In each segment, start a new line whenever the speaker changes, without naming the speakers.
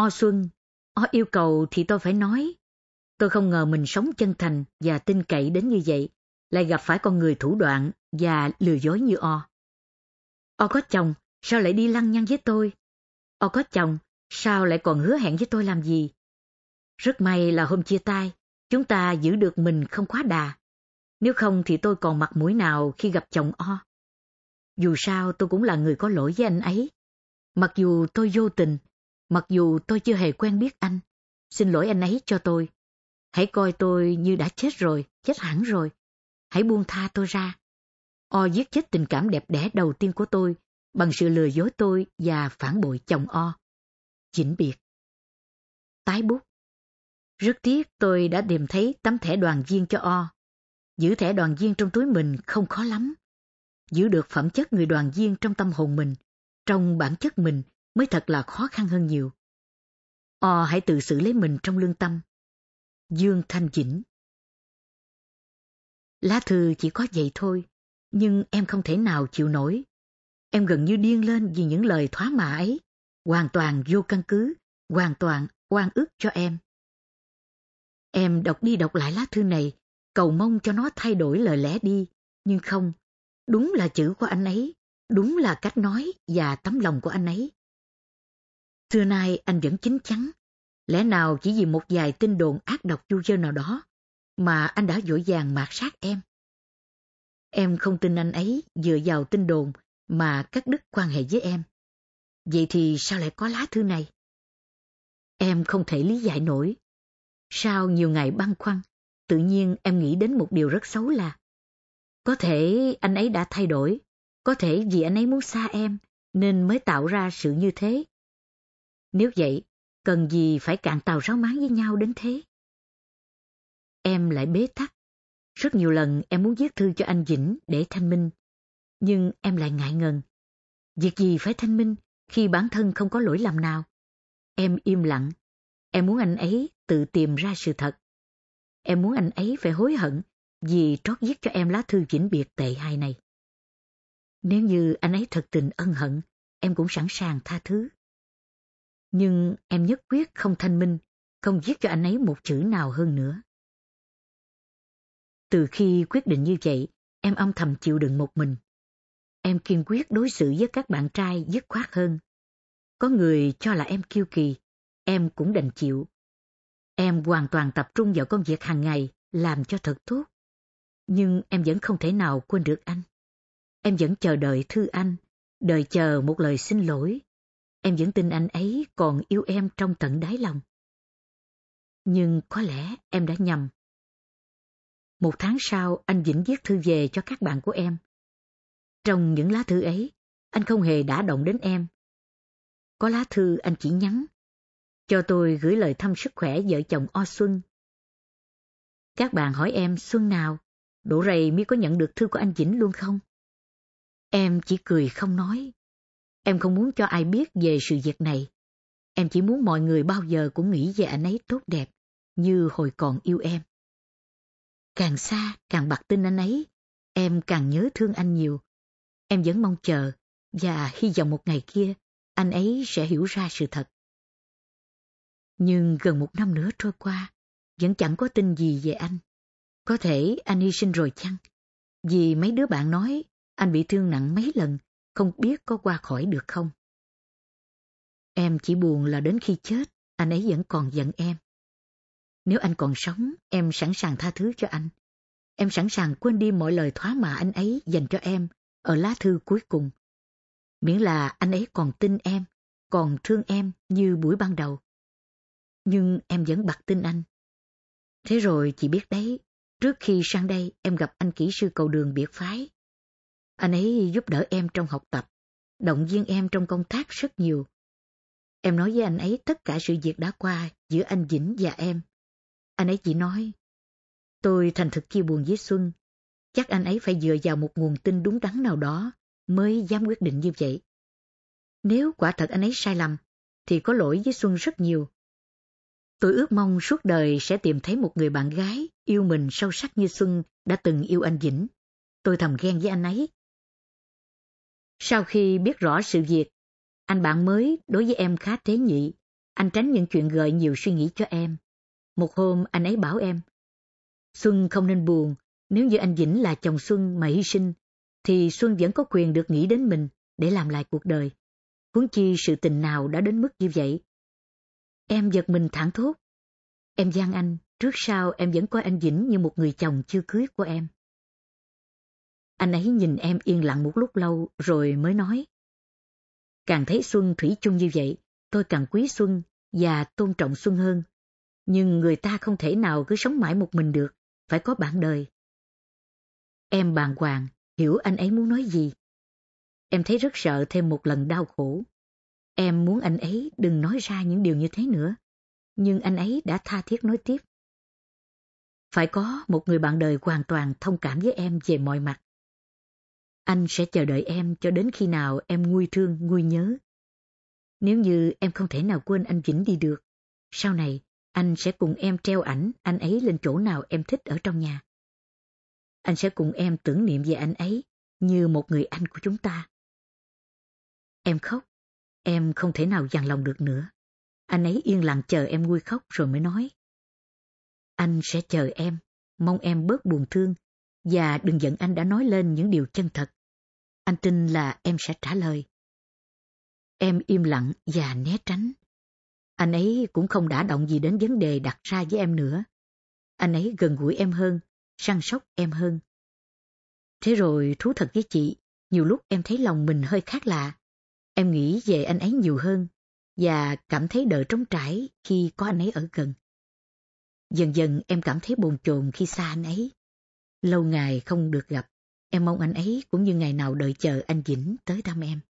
O Xuân, O yêu cầu thì tôi phải nói. Tôi không ngờ mình sống chân thành và tin cậy đến như vậy, lại gặp phải con người thủ đoạn và lừa dối như O. O có chồng, sao lại đi lăng nhăng với tôi? O có chồng, sao lại còn hứa hẹn với tôi làm gì? Rất may là hôm chia tay, chúng ta giữ được mình không quá đà. Nếu không thì tôi còn mặt mũi nào khi gặp chồng O. Dù sao tôi cũng là người có lỗi với anh ấy. Mặc dù tôi vô tình, mặc dù tôi chưa hề quen biết anh, xin lỗi anh ấy cho tôi. Hãy coi tôi như đã chết rồi, chết hẳn rồi. Hãy buông tha tôi ra. O giết chết tình cảm đẹp đẽ đầu tiên của tôi bằng sự lừa dối tôi và phản bội chồng O. Chỉnh biệt. Tái bút. Rất tiếc tôi đã tìm thấy tấm thẻ đoàn viên cho O. Giữ thẻ đoàn viên trong túi mình không khó lắm. Giữ được phẩm chất người đoàn viên trong tâm hồn mình, trong bản chất mình mới thật là khó khăn hơn nhiều. O hãy tự xử lấy mình trong lương tâm. Dương Thanh Dĩnh Lá thư chỉ có vậy thôi, nhưng em không thể nào chịu nổi. Em gần như điên lên vì những lời thoá mạ ấy, hoàn toàn vô căn cứ, hoàn toàn oan ức cho em. Em đọc đi đọc lại lá thư này, cầu mong cho nó thay đổi lời lẽ đi, nhưng không, đúng là chữ của anh ấy, đúng là cách nói và tấm lòng của anh ấy. Xưa nay anh vẫn chính chắn, lẽ nào chỉ vì một vài tin đồn ác độc du dơ nào đó mà anh đã dội vàng mạt sát em. Em không tin anh ấy dựa vào tin đồn mà cắt đứt quan hệ với em. Vậy thì sao lại có lá thư này? Em không thể lý giải nổi. Sau nhiều ngày băn khoăn, tự nhiên em nghĩ đến một điều rất xấu là có thể anh ấy đã thay đổi, có thể vì anh ấy muốn xa em nên mới tạo ra sự như thế. Nếu vậy, cần gì phải cạn tàu ráo máng với nhau đến thế? Em lại bế tắc. Rất nhiều lần em muốn viết thư cho anh Vĩnh để thanh minh, nhưng em lại ngại ngần. Việc gì phải thanh minh khi bản thân không có lỗi lầm nào? Em im lặng. Em muốn anh ấy tự tìm ra sự thật. Em muốn anh ấy phải hối hận vì trót viết cho em lá thư vĩnh biệt tệ hại này. Nếu như anh ấy thật tình ân hận, em cũng sẵn sàng tha thứ. Nhưng em nhất quyết không thanh minh, không viết cho anh ấy một chữ nào hơn nữa. Từ khi quyết định như vậy, em âm thầm chịu đựng một mình. Em kiên quyết đối xử với các bạn trai dứt khoát hơn. Có người cho là em kiêu kỳ, em cũng đành chịu. Em hoàn toàn tập trung vào công việc hàng ngày, làm cho thật tốt. Nhưng em vẫn không thể nào quên được anh. Em vẫn chờ đợi thư anh, đợi chờ một lời xin lỗi. Em vẫn tin anh ấy còn yêu em trong tận đáy lòng. Nhưng có lẽ em đã nhầm. Một tháng sau, anh Vĩnh viết thư về cho các bạn của em. Trong những lá thư ấy, anh không hề đã động đến em. Có lá thư anh chỉ nhắn, cho tôi gửi lời thăm sức khỏe vợ chồng O Xuân. Các bạn hỏi em Xuân nào, đổ Rầy mi có nhận được thư của anh Vĩnh luôn không? Em chỉ cười không nói. Em không muốn cho ai biết về sự việc này. Em chỉ muốn mọi người bao giờ cũng nghĩ về anh ấy tốt đẹp, như hồi còn yêu em. Càng xa, càng bạc tin anh ấy, em càng nhớ thương anh nhiều. Em vẫn mong chờ, và hy vọng một ngày kia, anh ấy sẽ hiểu ra sự thật. Nhưng gần một năm nữa trôi qua, vẫn chẳng có tin gì về anh. Có thể anh hy sinh rồi chăng? Vì mấy đứa bạn nói anh bị thương nặng mấy lần, không biết có qua khỏi được không. Em chỉ buồn là đến khi chết, anh ấy vẫn còn giận em. Nếu anh còn sống, em sẵn sàng tha thứ cho anh. Em sẵn sàng quên đi mọi lời thoá mạ anh ấy dành cho em ở lá thư cuối cùng. Miễn là anh ấy còn tin em, còn thương em như buổi ban đầu. Nhưng em vẫn bặt tin anh. Thế rồi chị biết đấy, trước khi sang đây em gặp anh kỹ sư cầu đường biệt phái. Anh ấy giúp đỡ em trong học tập, động viên em trong công tác rất nhiều. Em nói với anh ấy tất cả sự việc đã qua giữa anh Vĩnh và em. Anh ấy chỉ nói, tôi thành thực chia buồn với Xuân. Chắc anh ấy phải dựa vào một nguồn tin đúng đắn nào đó mới dám quyết định như vậy. Nếu quả thật anh ấy sai lầm, thì có lỗi với Xuân rất nhiều. Tôi ước mong suốt đời sẽ tìm thấy một người bạn gái yêu mình sâu sắc như Xuân đã từng yêu anh Vĩnh. Tôi thầm ghen với anh ấy. Sau khi biết rõ sự việc, anh bạn mới đối với em khá tế nhị, anh tránh những chuyện gợi nhiều suy nghĩ cho em. Một hôm anh ấy bảo em, Xuân không nên buồn, nếu như anh Vĩnh là chồng Xuân mà hy sinh, thì Xuân vẫn có quyền được nghĩ đến mình để làm lại cuộc đời. Huống chi sự tình nào đã đến mức như vậy. Em giật mình thẳng thốt. Em gian anh, trước sau em vẫn coi anh Vĩnh như một người chồng chưa cưới của em. Anh ấy nhìn em yên lặng một lúc lâu rồi mới nói. Càng thấy Xuân thủy chung như vậy, tôi càng quý Xuân và tôn trọng Xuân hơn. Nhưng người ta không thể nào cứ sống mãi một mình được, phải có bạn đời. Em bàng hoàng, hiểu anh ấy muốn nói gì. Em thấy rất sợ thêm một lần đau khổ. Em muốn anh ấy đừng nói ra những điều như thế nữa. Nhưng anh ấy đã tha thiết nói tiếp. Phải có một người bạn đời hoàn toàn thông cảm với em về mọi mặt. Anh sẽ chờ đợi em cho đến khi nào em nguôi thương, nguôi nhớ. Nếu như em không thể nào quên anh Vĩnh đi được, sau này anh sẽ cùng em treo ảnh anh ấy lên chỗ nào em thích ở trong nhà. Anh sẽ cùng em tưởng niệm về anh ấy như một người anh của chúng ta. Em khóc, em không thể nào dằn lòng được nữa. Anh ấy yên lặng chờ em nguôi khóc rồi mới nói. Anh sẽ chờ em, mong em bớt buồn thương và đừng giận anh đã nói lên những điều chân thật. Anh tin là em sẽ trả lời. Em im lặng và né tránh. Anh ấy cũng không đã động gì đến vấn đề đặt ra với em nữa. Anh ấy gần gũi em hơn, săn sóc em hơn. Thế rồi thú thật với chị, nhiều lúc em thấy lòng mình hơi khác lạ. Em nghĩ về anh ấy nhiều hơn và cảm thấy đỡ trống trải khi có anh ấy ở gần. Dần dần em cảm thấy bồn chồn khi xa anh ấy. Lâu ngày không được gặp, em mong anh ấy cũng như ngày nào đợi chờ anh Vĩnh tới thăm em.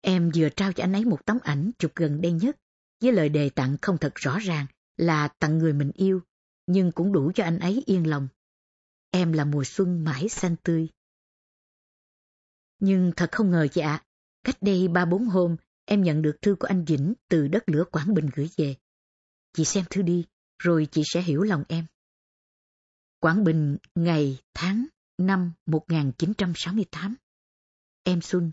Em vừa trao cho anh ấy một tấm ảnh chụp gần đây nhất, với lời đề tặng không thật rõ ràng là tặng người mình yêu, nhưng cũng đủ cho anh ấy yên lòng. Em là mùa xuân mãi xanh tươi. Nhưng thật không ngờ chị ạ, cách đây ba bốn hôm em nhận được thư của anh Vĩnh từ đất lửa Quảng Bình gửi về. Chị xem thư đi, rồi chị sẽ hiểu lòng em. Quảng Bình, ngày, tháng, năm 1968. Em Xuân.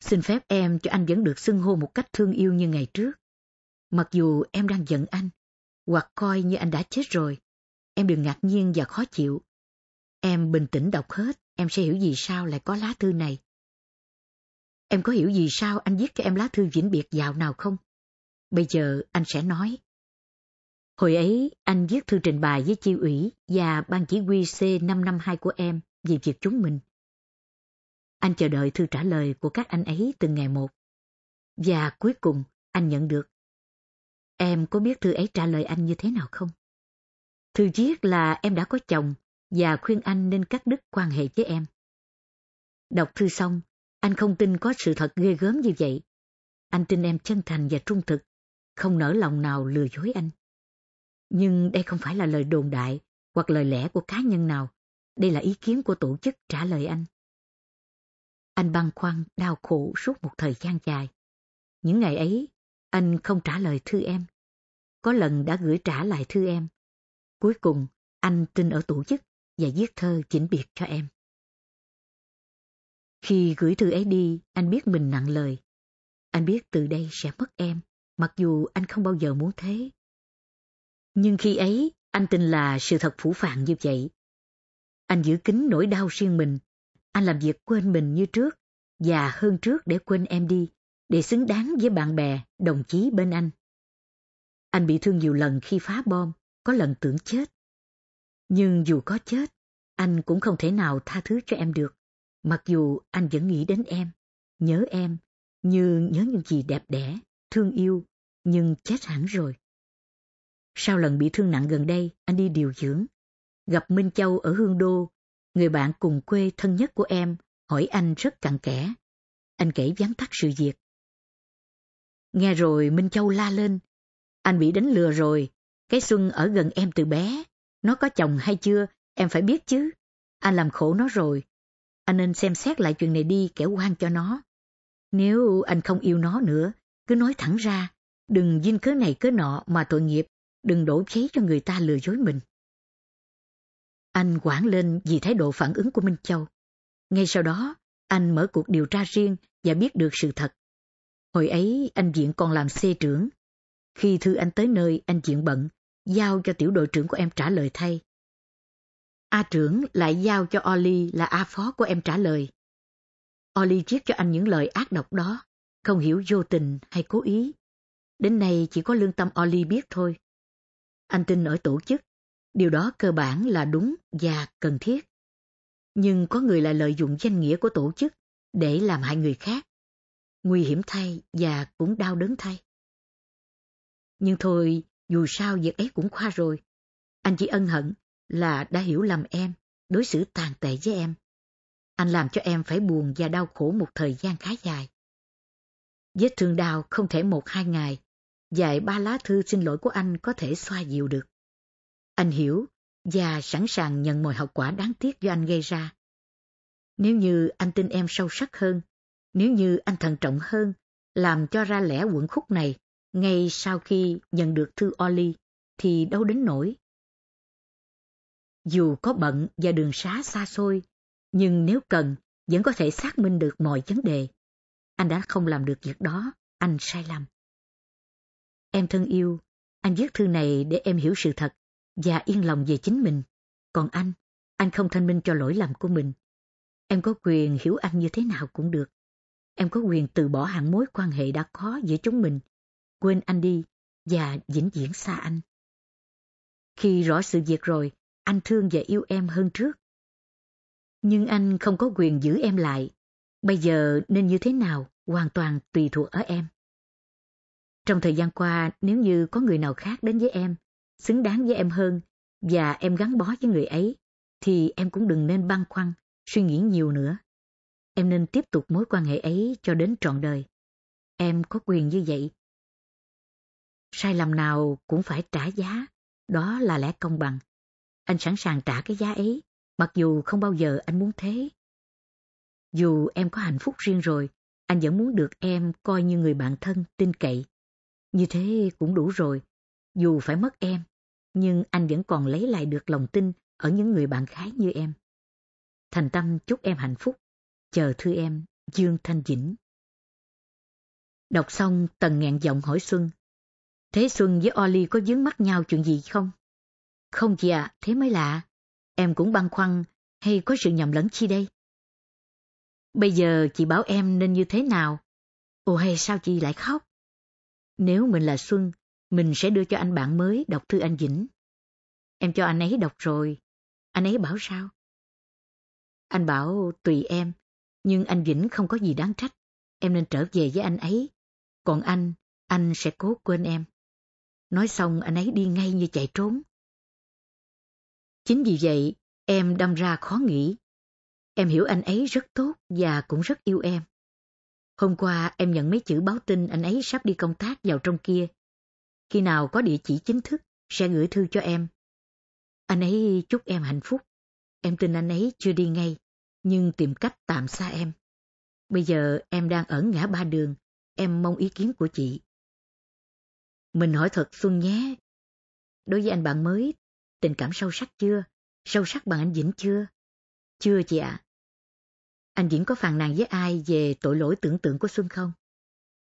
Xin phép em cho anh vẫn được xưng hô một cách thương yêu như ngày trước. Mặc dù em đang giận anh, hoặc coi như anh đã chết rồi, em đừng ngạc nhiên và khó chịu. Em bình tĩnh đọc hết, em sẽ hiểu vì sao lại có lá thư này. Em có hiểu vì sao anh viết cho em lá thư vĩnh biệt dạo nào không? Bây giờ anh sẽ nói. Hồi ấy, anh viết thư trình bày với chi ủy và ban chỉ huy C552 của em về việc chúng mình. Anh chờ đợi thư trả lời của các anh ấy từng ngày một. Và cuối cùng, anh nhận được. Em có biết thư ấy trả lời anh như thế nào không? Thư viết là em đã có chồng và khuyên anh nên cắt đứt quan hệ với em. Đọc thư xong, anh không tin có sự thật ghê gớm như vậy. Anh tin em chân thành và trung thực, không nỡ lòng nào lừa dối anh. Nhưng đây không phải là lời đồn đại hoặc lời lẽ của cá nhân nào. Đây là ý kiến của tổ chức trả lời anh. Anh băn khoăn, đau khổ suốt một thời gian dài. Những ngày ấy, anh không trả lời thư em. Có lần đã gửi trả lại thư em. Cuối cùng, anh tin ở tổ chức và viết thơ chỉnh biệt cho em. Khi gửi thư ấy đi, anh biết mình nặng lời. Anh biết từ đây sẽ mất em, mặc dù anh không bao giờ muốn thế. Nhưng khi ấy, anh tin là sự thật phủ phàng như vậy. Anh giữ kín nỗi đau riêng mình. Anh làm việc quên mình như trước, và hơn trước để quên em đi, để xứng đáng với bạn bè, đồng chí bên anh. Anh bị thương nhiều lần khi phá bom, có lần tưởng chết. Nhưng dù có chết, anh cũng không thể nào tha thứ cho em được, mặc dù anh vẫn nghĩ đến em, nhớ em, như nhớ những gì đẹp đẽ, thương yêu, nhưng chết hẳn rồi. Sau lần bị thương nặng gần đây, anh đi điều dưỡng. Gặp Minh Châu ở Hương Đô, người bạn cùng quê thân nhất của em, hỏi anh rất cặn kẽ. Anh kể vắn tắt sự việc. Nghe rồi Minh Châu la lên. Anh bị đánh lừa rồi, cái Xuân ở gần em từ bé. Nó có chồng hay chưa, em phải biết chứ. Anh làm khổ nó rồi. Anh nên xem xét lại chuyện này đi kẻo quan cho nó. Nếu anh không yêu nó nữa, cứ nói thẳng ra. Đừng dinh cớ này cớ nọ mà tội nghiệp đừng đổ cháy cho người ta lừa dối mình. Anh quảng lên vì thái độ phản ứng của Minh Châu. Ngay sau đó, anh mở cuộc điều tra riêng và biết được sự thật. Hồi ấy anh Diện còn làm xe trưởng. Khi thư anh tới nơi, anh Diện bận, giao cho tiểu đội trưởng của em trả lời thay. A trưởng lại giao cho Oli là A phó của em trả lời. Oli viết cho anh những lời ác độc đó, không hiểu vô tình hay cố ý. Đến nay chỉ có lương tâm Oli biết thôi. Anh tin ở tổ chức, điều đó cơ bản là đúng và cần thiết. Nhưng có người lại lợi dụng danh nghĩa của tổ chức để làm hại người khác. Nguy hiểm thay và cũng đau đớn thay. Nhưng thôi, dù sao việc ấy cũng qua rồi. Anh chỉ ân hận là đã hiểu lầm em, đối xử tàn tệ với em. Anh làm cho em phải buồn và đau khổ một thời gian khá dài. Vết thương đau không thể một hai ngày, vài ba lá thư xin lỗi của anh có thể xoa dịu được. Anh hiểu và sẵn sàng nhận mọi hậu quả đáng tiếc do anh gây ra. Nếu như anh tin em sâu sắc hơn, nếu như anh thận trọng hơn, làm cho ra lẽ quẩn khúc này ngay sau khi nhận được thư Oli, thì đâu đến nổi. Dù có bận và đường xá xa xôi, nhưng nếu cần, vẫn có thể xác minh được mọi vấn đề. Anh đã không làm được việc đó, anh sai lầm. Em thân yêu, anh viết thư này để em hiểu sự thật và yên lòng về chính mình. Còn anh, anh không thanh minh cho lỗi lầm của mình. Em có quyền hiểu anh như thế nào cũng được. Em có quyền từ bỏ hẳn mối quan hệ đã có giữa chúng mình, quên anh đi và vĩnh viễn xa anh. Khi rõ sự việc rồi, anh thương và yêu em hơn trước. Nhưng anh không có quyền giữ em lại. Bây giờ nên như thế nào hoàn toàn tùy thuộc ở em. Trong thời gian qua, nếu như có người nào khác đến với em, xứng đáng với em hơn, và em gắn bó với người ấy, thì em cũng đừng nên băn khoăn, suy nghĩ nhiều nữa. Em nên tiếp tục mối quan hệ ấy cho đến trọn đời. Em có quyền như vậy. Sai lầm nào cũng phải trả giá, đó là lẽ công bằng. Anh sẵn sàng trả cái giá ấy, mặc dù không bao giờ anh muốn thế. Dù em có hạnh phúc riêng rồi, anh vẫn muốn được em coi như người bạn thân, tin cậy. Như thế cũng đủ rồi. Dù phải mất em, nhưng anh vẫn còn lấy lại được lòng tin ở những người bạn gái như em. Thành tâm chúc em hạnh phúc. Chờ thư em, Dương Thanh Dĩnh. Đọc xong, Tần ngẹn giọng hỏi Xuân. Thế Xuân với Oli có dướng mắt nhau chuyện gì không? Không chị ạ, thế mới lạ. Em cũng băn khoăn, hay có sự nhầm lẫn chi đây? Bây giờ chị bảo em nên như thế nào? Ồ hay sao chị lại khóc? Nếu mình là Xuân, mình sẽ đưa cho anh bạn mới đọc thư anh Vĩnh. Em cho anh ấy đọc rồi. Anh ấy bảo sao? Anh bảo tùy em, nhưng anh Vĩnh không có gì đáng trách. Em nên trở về với anh ấy. Còn anh, anh sẽ cố quên em. Nói xong anh ấy đi ngay như chạy trốn. Chính vì vậy, em đâm ra khó nghĩ. Em hiểu anh ấy rất tốt và cũng rất yêu em. Hôm qua em nhận mấy chữ báo tin anh ấy sắp đi công tác vào trong kia. Khi nào có địa chỉ chính thức, sẽ gửi thư cho em. Anh ấy chúc em hạnh phúc. Em tin anh ấy chưa đi ngay, nhưng tìm cách tạm xa em. Bây giờ em đang ở ngã ba đường, em mong ý kiến của chị. Mình hỏi thật Xuân nhé. Đối với anh bạn mới, tình cảm sâu sắc chưa? Sâu sắc bằng anh Vĩnh chưa? Chưa chị ạ. Anh Diễn có phàn nàn với ai về tội lỗi tưởng tượng của Xuân không?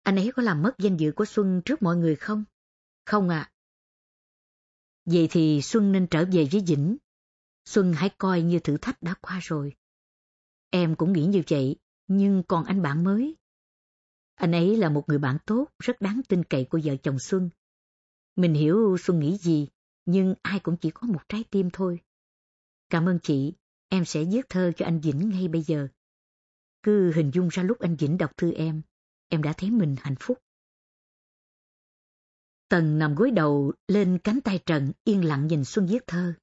Anh ấy có làm mất danh dự của Xuân trước mọi người không? Không ạ. À. Vậy thì Xuân nên trở về với Dĩnh. Xuân hãy coi như thử thách đã qua rồi. Em cũng nghĩ như vậy, nhưng còn anh bạn mới. Anh ấy là một người bạn tốt, rất đáng tin cậy của vợ chồng Xuân. Mình hiểu Xuân nghĩ gì, nhưng ai cũng chỉ có một trái tim thôi. Cảm ơn chị, em sẽ viết thơ cho anh Vĩnh ngay bây giờ. Cứ hình dung ra lúc anh Vĩnh đọc thư em, em đã thấy mình hạnh phúc. Tần nằm gối đầu lên cánh tay Trần yên lặng nhìn Xuân viết thơ.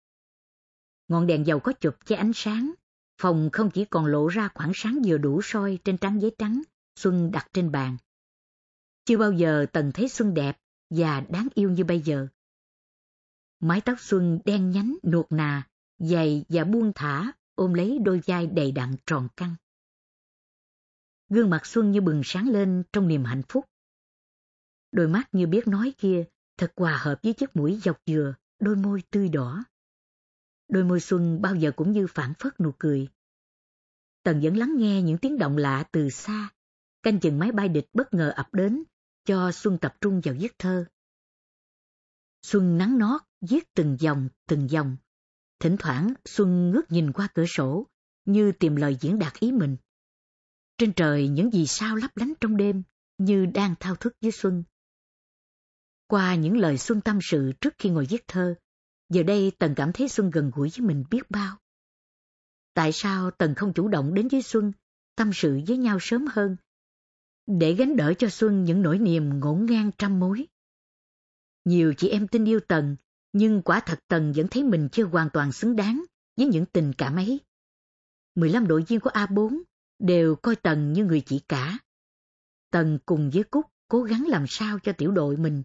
Ngọn đèn dầu có chụp che ánh sáng, phòng không chỉ còn lộ ra khoảng sáng vừa đủ soi trên trang giấy trắng Xuân đặt trên bàn. Chưa bao giờ Tần thấy Xuân đẹp và đáng yêu như bây giờ. Mái tóc Xuân đen nhánh, nuột nà, dày và buông thả, ôm lấy đôi vai đầy đặn tròn căng. Gương mặt Xuân như bừng sáng lên trong niềm hạnh phúc. Đôi mắt như biết nói kia, thật hòa hợp với chiếc mũi dọc dừa, đôi môi tươi đỏ. Đôi môi Xuân bao giờ cũng như phản phất nụ cười. Tần vẫn lắng nghe những tiếng động lạ từ xa, canh chừng máy bay địch bất ngờ ập đến, cho Xuân tập trung vào viết thơ. Xuân nắng nót, viết từng dòng, từng dòng. Thỉnh thoảng Xuân ngước nhìn qua cửa sổ, như tìm lời diễn đạt ý mình. Trên trời những vì sao lấp lánh trong đêm, như đang thao thức với Xuân. Qua những lời Xuân tâm sự trước khi ngồi viết thơ, giờ đây Tần cảm thấy Xuân gần gũi với mình biết bao. Tại sao Tần không chủ động đến với Xuân, tâm sự với nhau sớm hơn, để gánh đỡ cho Xuân những nỗi niềm ngổn ngang trăm mối? Nhiều chị em tin yêu Tần, nhưng quả thật Tần vẫn thấy mình chưa hoàn toàn xứng đáng với những tình cảm ấy. 15 đội viên của A4 đều coi Tần như người chị cả. Tần cùng với Cúc cố gắng làm sao cho tiểu đội mình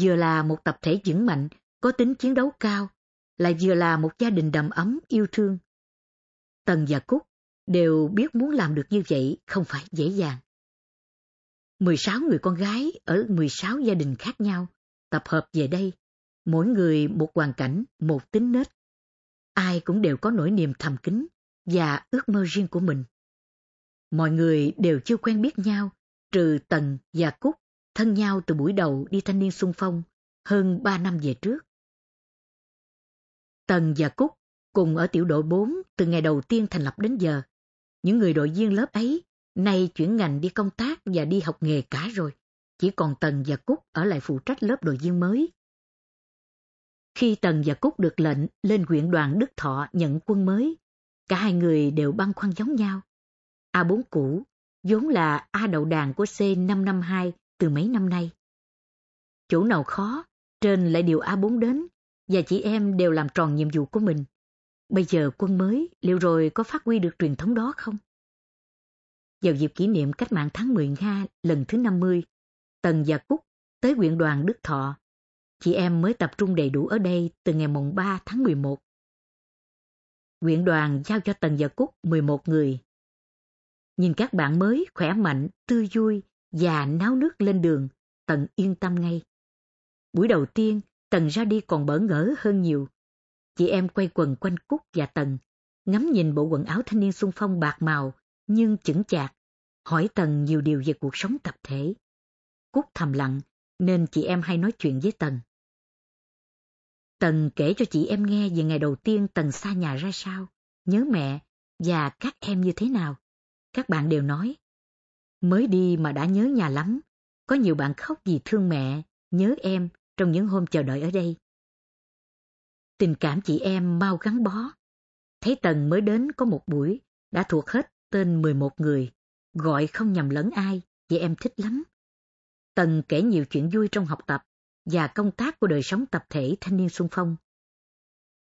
vừa là một tập thể vững mạnh, có tính chiến đấu cao, lại vừa là một gia đình đầm ấm, yêu thương. Tần và Cúc đều biết muốn làm được như vậy không phải dễ dàng. 16 người con gái ở 16 gia đình khác nhau tập hợp về đây, mỗi người một hoàn cảnh, một tính nết. Ai cũng đều có nỗi niềm thầm kín và ước mơ riêng của mình. Mọi người đều chưa quen biết nhau, trừ Tần và Cúc, thân nhau từ buổi đầu đi thanh niên sung phong, hơn 3 năm về trước. Tần và Cúc cùng ở tiểu đội 4 từ ngày đầu tiên thành lập đến giờ. Những người đội viên lớp ấy nay chuyển ngành đi công tác và đi học nghề cả rồi. Chỉ còn Tần và Cúc ở lại phụ trách lớp đội viên mới. Khi Tần và Cúc được lệnh lên huyện đoàn Đức Thọ nhận quân mới, cả hai người đều băn khoăn giống nhau. A4 cũ, vốn là A đậu đàn của C552 từ mấy năm nay. Chỗ nào khó, trên lại điều A4 đến, và chị em đều làm tròn nhiệm vụ của mình. Bây giờ quân mới, liệu rồi có phát huy được truyền thống đó không? Vào dịp kỷ niệm cách mạng tháng 10 Nga lần thứ 50, Tần và Cúc tới huyện đoàn Đức Thọ. Chị em mới tập trung đầy đủ ở đây từ ngày mùng 3 tháng 11. Huyện đoàn giao cho Tần và Cúc 11 người. Nhìn các bạn mới khỏe mạnh, tươi vui và náo nước lên đường, Tần yên tâm ngay. Buổi đầu tiên, Tần ra đi còn bỡ ngỡ hơn nhiều. Chị em quay quần quanh Cúc và Tần, ngắm nhìn bộ quần áo thanh niên xung phong bạc màu nhưng chững chạc, hỏi Tần nhiều điều về cuộc sống tập thể. Cúc thầm lặng, nên chị em hay nói chuyện với Tần. Tần kể cho chị em nghe về ngày đầu tiên Tần xa nhà ra sao, nhớ mẹ và các em như thế nào. Các bạn đều nói, mới đi mà đã nhớ nhà lắm, có nhiều bạn khóc vì thương mẹ, nhớ em trong những hôm chờ đợi ở đây. Tình cảm chị em mau gắn bó. Thấy Tần mới đến có một buổi, đã thuộc hết tên 11 người, gọi không nhầm lẫn ai, chị em thích lắm. Tần kể nhiều chuyện vui trong học tập và công tác của đời sống tập thể thanh niên sung phong.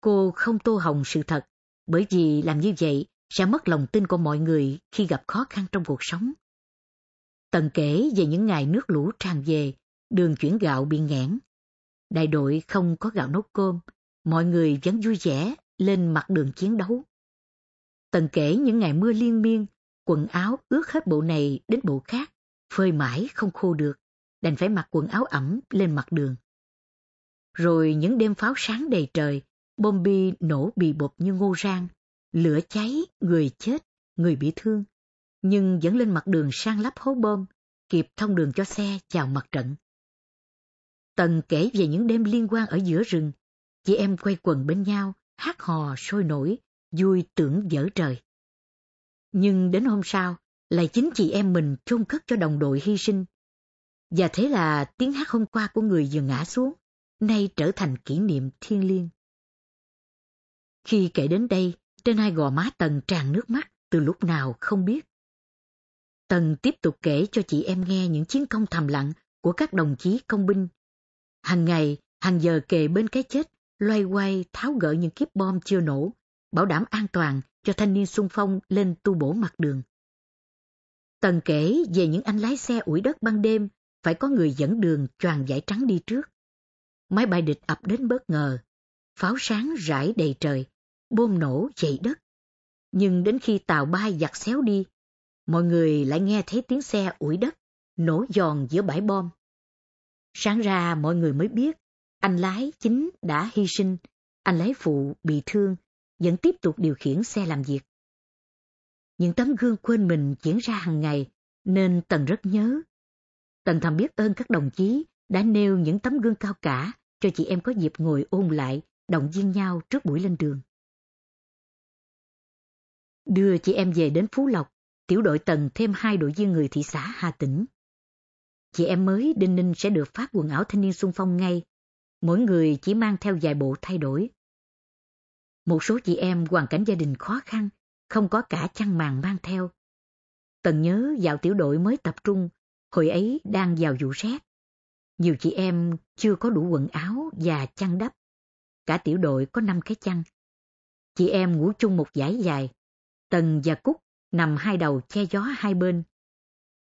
Cô không tô hồng sự thật, bởi vì làm như vậy sẽ mất lòng tin của mọi người khi gặp khó khăn trong cuộc sống. Tần kể về những ngày nước lũ tràn về, đường chuyển gạo bị nghẽn. Đại đội không có gạo nấu cơm, mọi người vẫn vui vẻ lên mặt đường chiến đấu. Tần kể những ngày mưa liên miên, quần áo ướt hết bộ này đến bộ khác, phơi mãi không khô được, đành phải mặc quần áo ẩm lên mặt đường. Rồi những đêm pháo sáng đầy trời, bom bi nổ bì bột như ngô rang, lửa cháy, người chết, người bị thương, nhưng vẫn lên mặt đường sang lắp hố bom, kịp thông đường cho xe chào mặt trận. Tần kể về những đêm liên quan ở giữa rừng, chị em quay quần bên nhau, hát hò sôi nổi, vui tưởng dở trời. Nhưng đến hôm sau, lại chính chị em mình chôn cất cho đồng đội hy sinh. Và thế là tiếng hát hôm qua của người vừa ngã xuống, nay trở thành kỷ niệm thiêng liêng. Khi kể đến đây, trên hai gò má Tần tràn nước mắt từ lúc nào không biết. Tần tiếp tục kể cho chị em nghe những chiến công thầm lặng của các đồng chí công binh. Hàng ngày, hàng giờ kề bên cái chết, loay quay tháo gỡ những kiếp bom chưa nổ, bảo đảm an toàn cho thanh niên sung phong lên tu bổ mặt đường. Tần kể về những anh lái xe ủi đất ban đêm, phải có người dẫn đường choàng giải trắng đi trước. Máy bay địch ập đến bất ngờ, pháo sáng rải đầy trời, bom nổ dậy đất. Nhưng đến khi tàu bay giặt xéo đi, mọi người lại nghe thấy tiếng xe ủi đất, nổ giòn giữa bãi bom. Sáng ra mọi người mới biết, anh lái chính đã hy sinh, anh lái phụ bị thương vẫn tiếp tục điều khiển xe làm việc. Những tấm gương quên mình diễn ra hàng ngày nên Tần rất nhớ. Tần thầm biết ơn các đồng chí đã nêu những tấm gương cao cả cho chị em có dịp ngồi ôn lại, động viên nhau trước buổi lên đường. Đưa chị em về đến Phú Lộc, tiểu đội Tần thêm hai đội viên người thị xã Hà Tĩnh. Chị em mới Đinh Ninh sẽ được phát quần áo thanh niên xung phong ngay, mỗi người chỉ mang theo vài bộ thay đổi. Một số chị em hoàn cảnh gia đình khó khăn, không có cả chăn màn mang theo. Tần nhớ vào tiểu đội mới tập trung, hồi ấy đang vào vụ rét. Nhiều chị em chưa có đủ quần áo và chăn đắp. Cả tiểu đội có 5 cái chăn. Chị em ngủ chung một dải dài. Tần và Cúc nằm hai đầu che gió hai bên.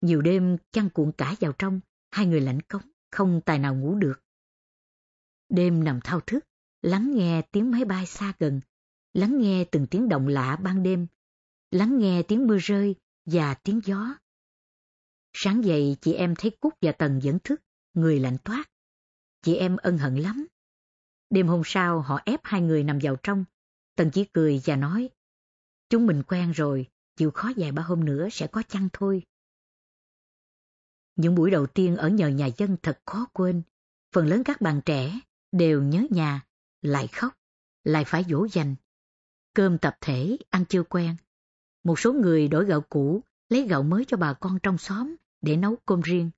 Nhiều đêm chăn cuộn cả vào trong, hai người lạnh cống, không tài nào ngủ được. Đêm nằm thao thức, lắng nghe tiếng máy bay xa gần, lắng nghe từng tiếng động lạ ban đêm, lắng nghe tiếng mưa rơi và tiếng gió. Sáng dậy chị em thấy Cúc và Tần vẫn thức, người lạnh toát. Chị em ân hận lắm. Đêm hôm sau họ ép hai người nằm vào trong. Tần chỉ cười và nói, chúng mình quen rồi, chịu khó vài ba hôm nữa sẽ có chăng thôi. Những buổi đầu tiên ở nhờ nhà dân thật khó quên. Phần lớn các bạn trẻ đều nhớ nhà, lại khóc, lại phải dỗ dành. Cơm tập thể, ăn chưa quen. Một số người đổi gạo cũ, lấy gạo mới cho bà con trong xóm để nấu cơm riêng.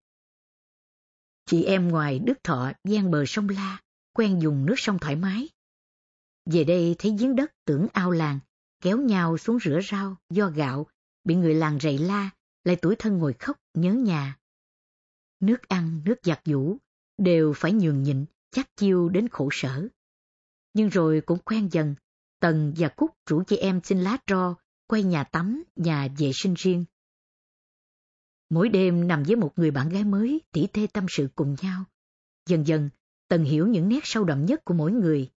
Chị em ngoài Đức Thọ gian bờ sông La, quen dùng nước sông thoải mái. Về đây thấy giếng đất tưởng ao làng, kéo nhau xuống rửa rau do gạo, bị người làng rầy la, lại tuổi thân ngồi khóc nhớ nhà. Nước ăn, nước giặt vũ đều phải nhường nhịn, chắc chiêu đến khổ sở. Nhưng rồi cũng quen dần, Tần và Cúc rủ chị em xin lá tro, quay nhà tắm, nhà vệ sinh riêng. Mỗi đêm nằm với một người bạn gái mới, tỉ tê tâm sự cùng nhau. Dần dần, Tần hiểu những nét sâu đậm nhất của mỗi người.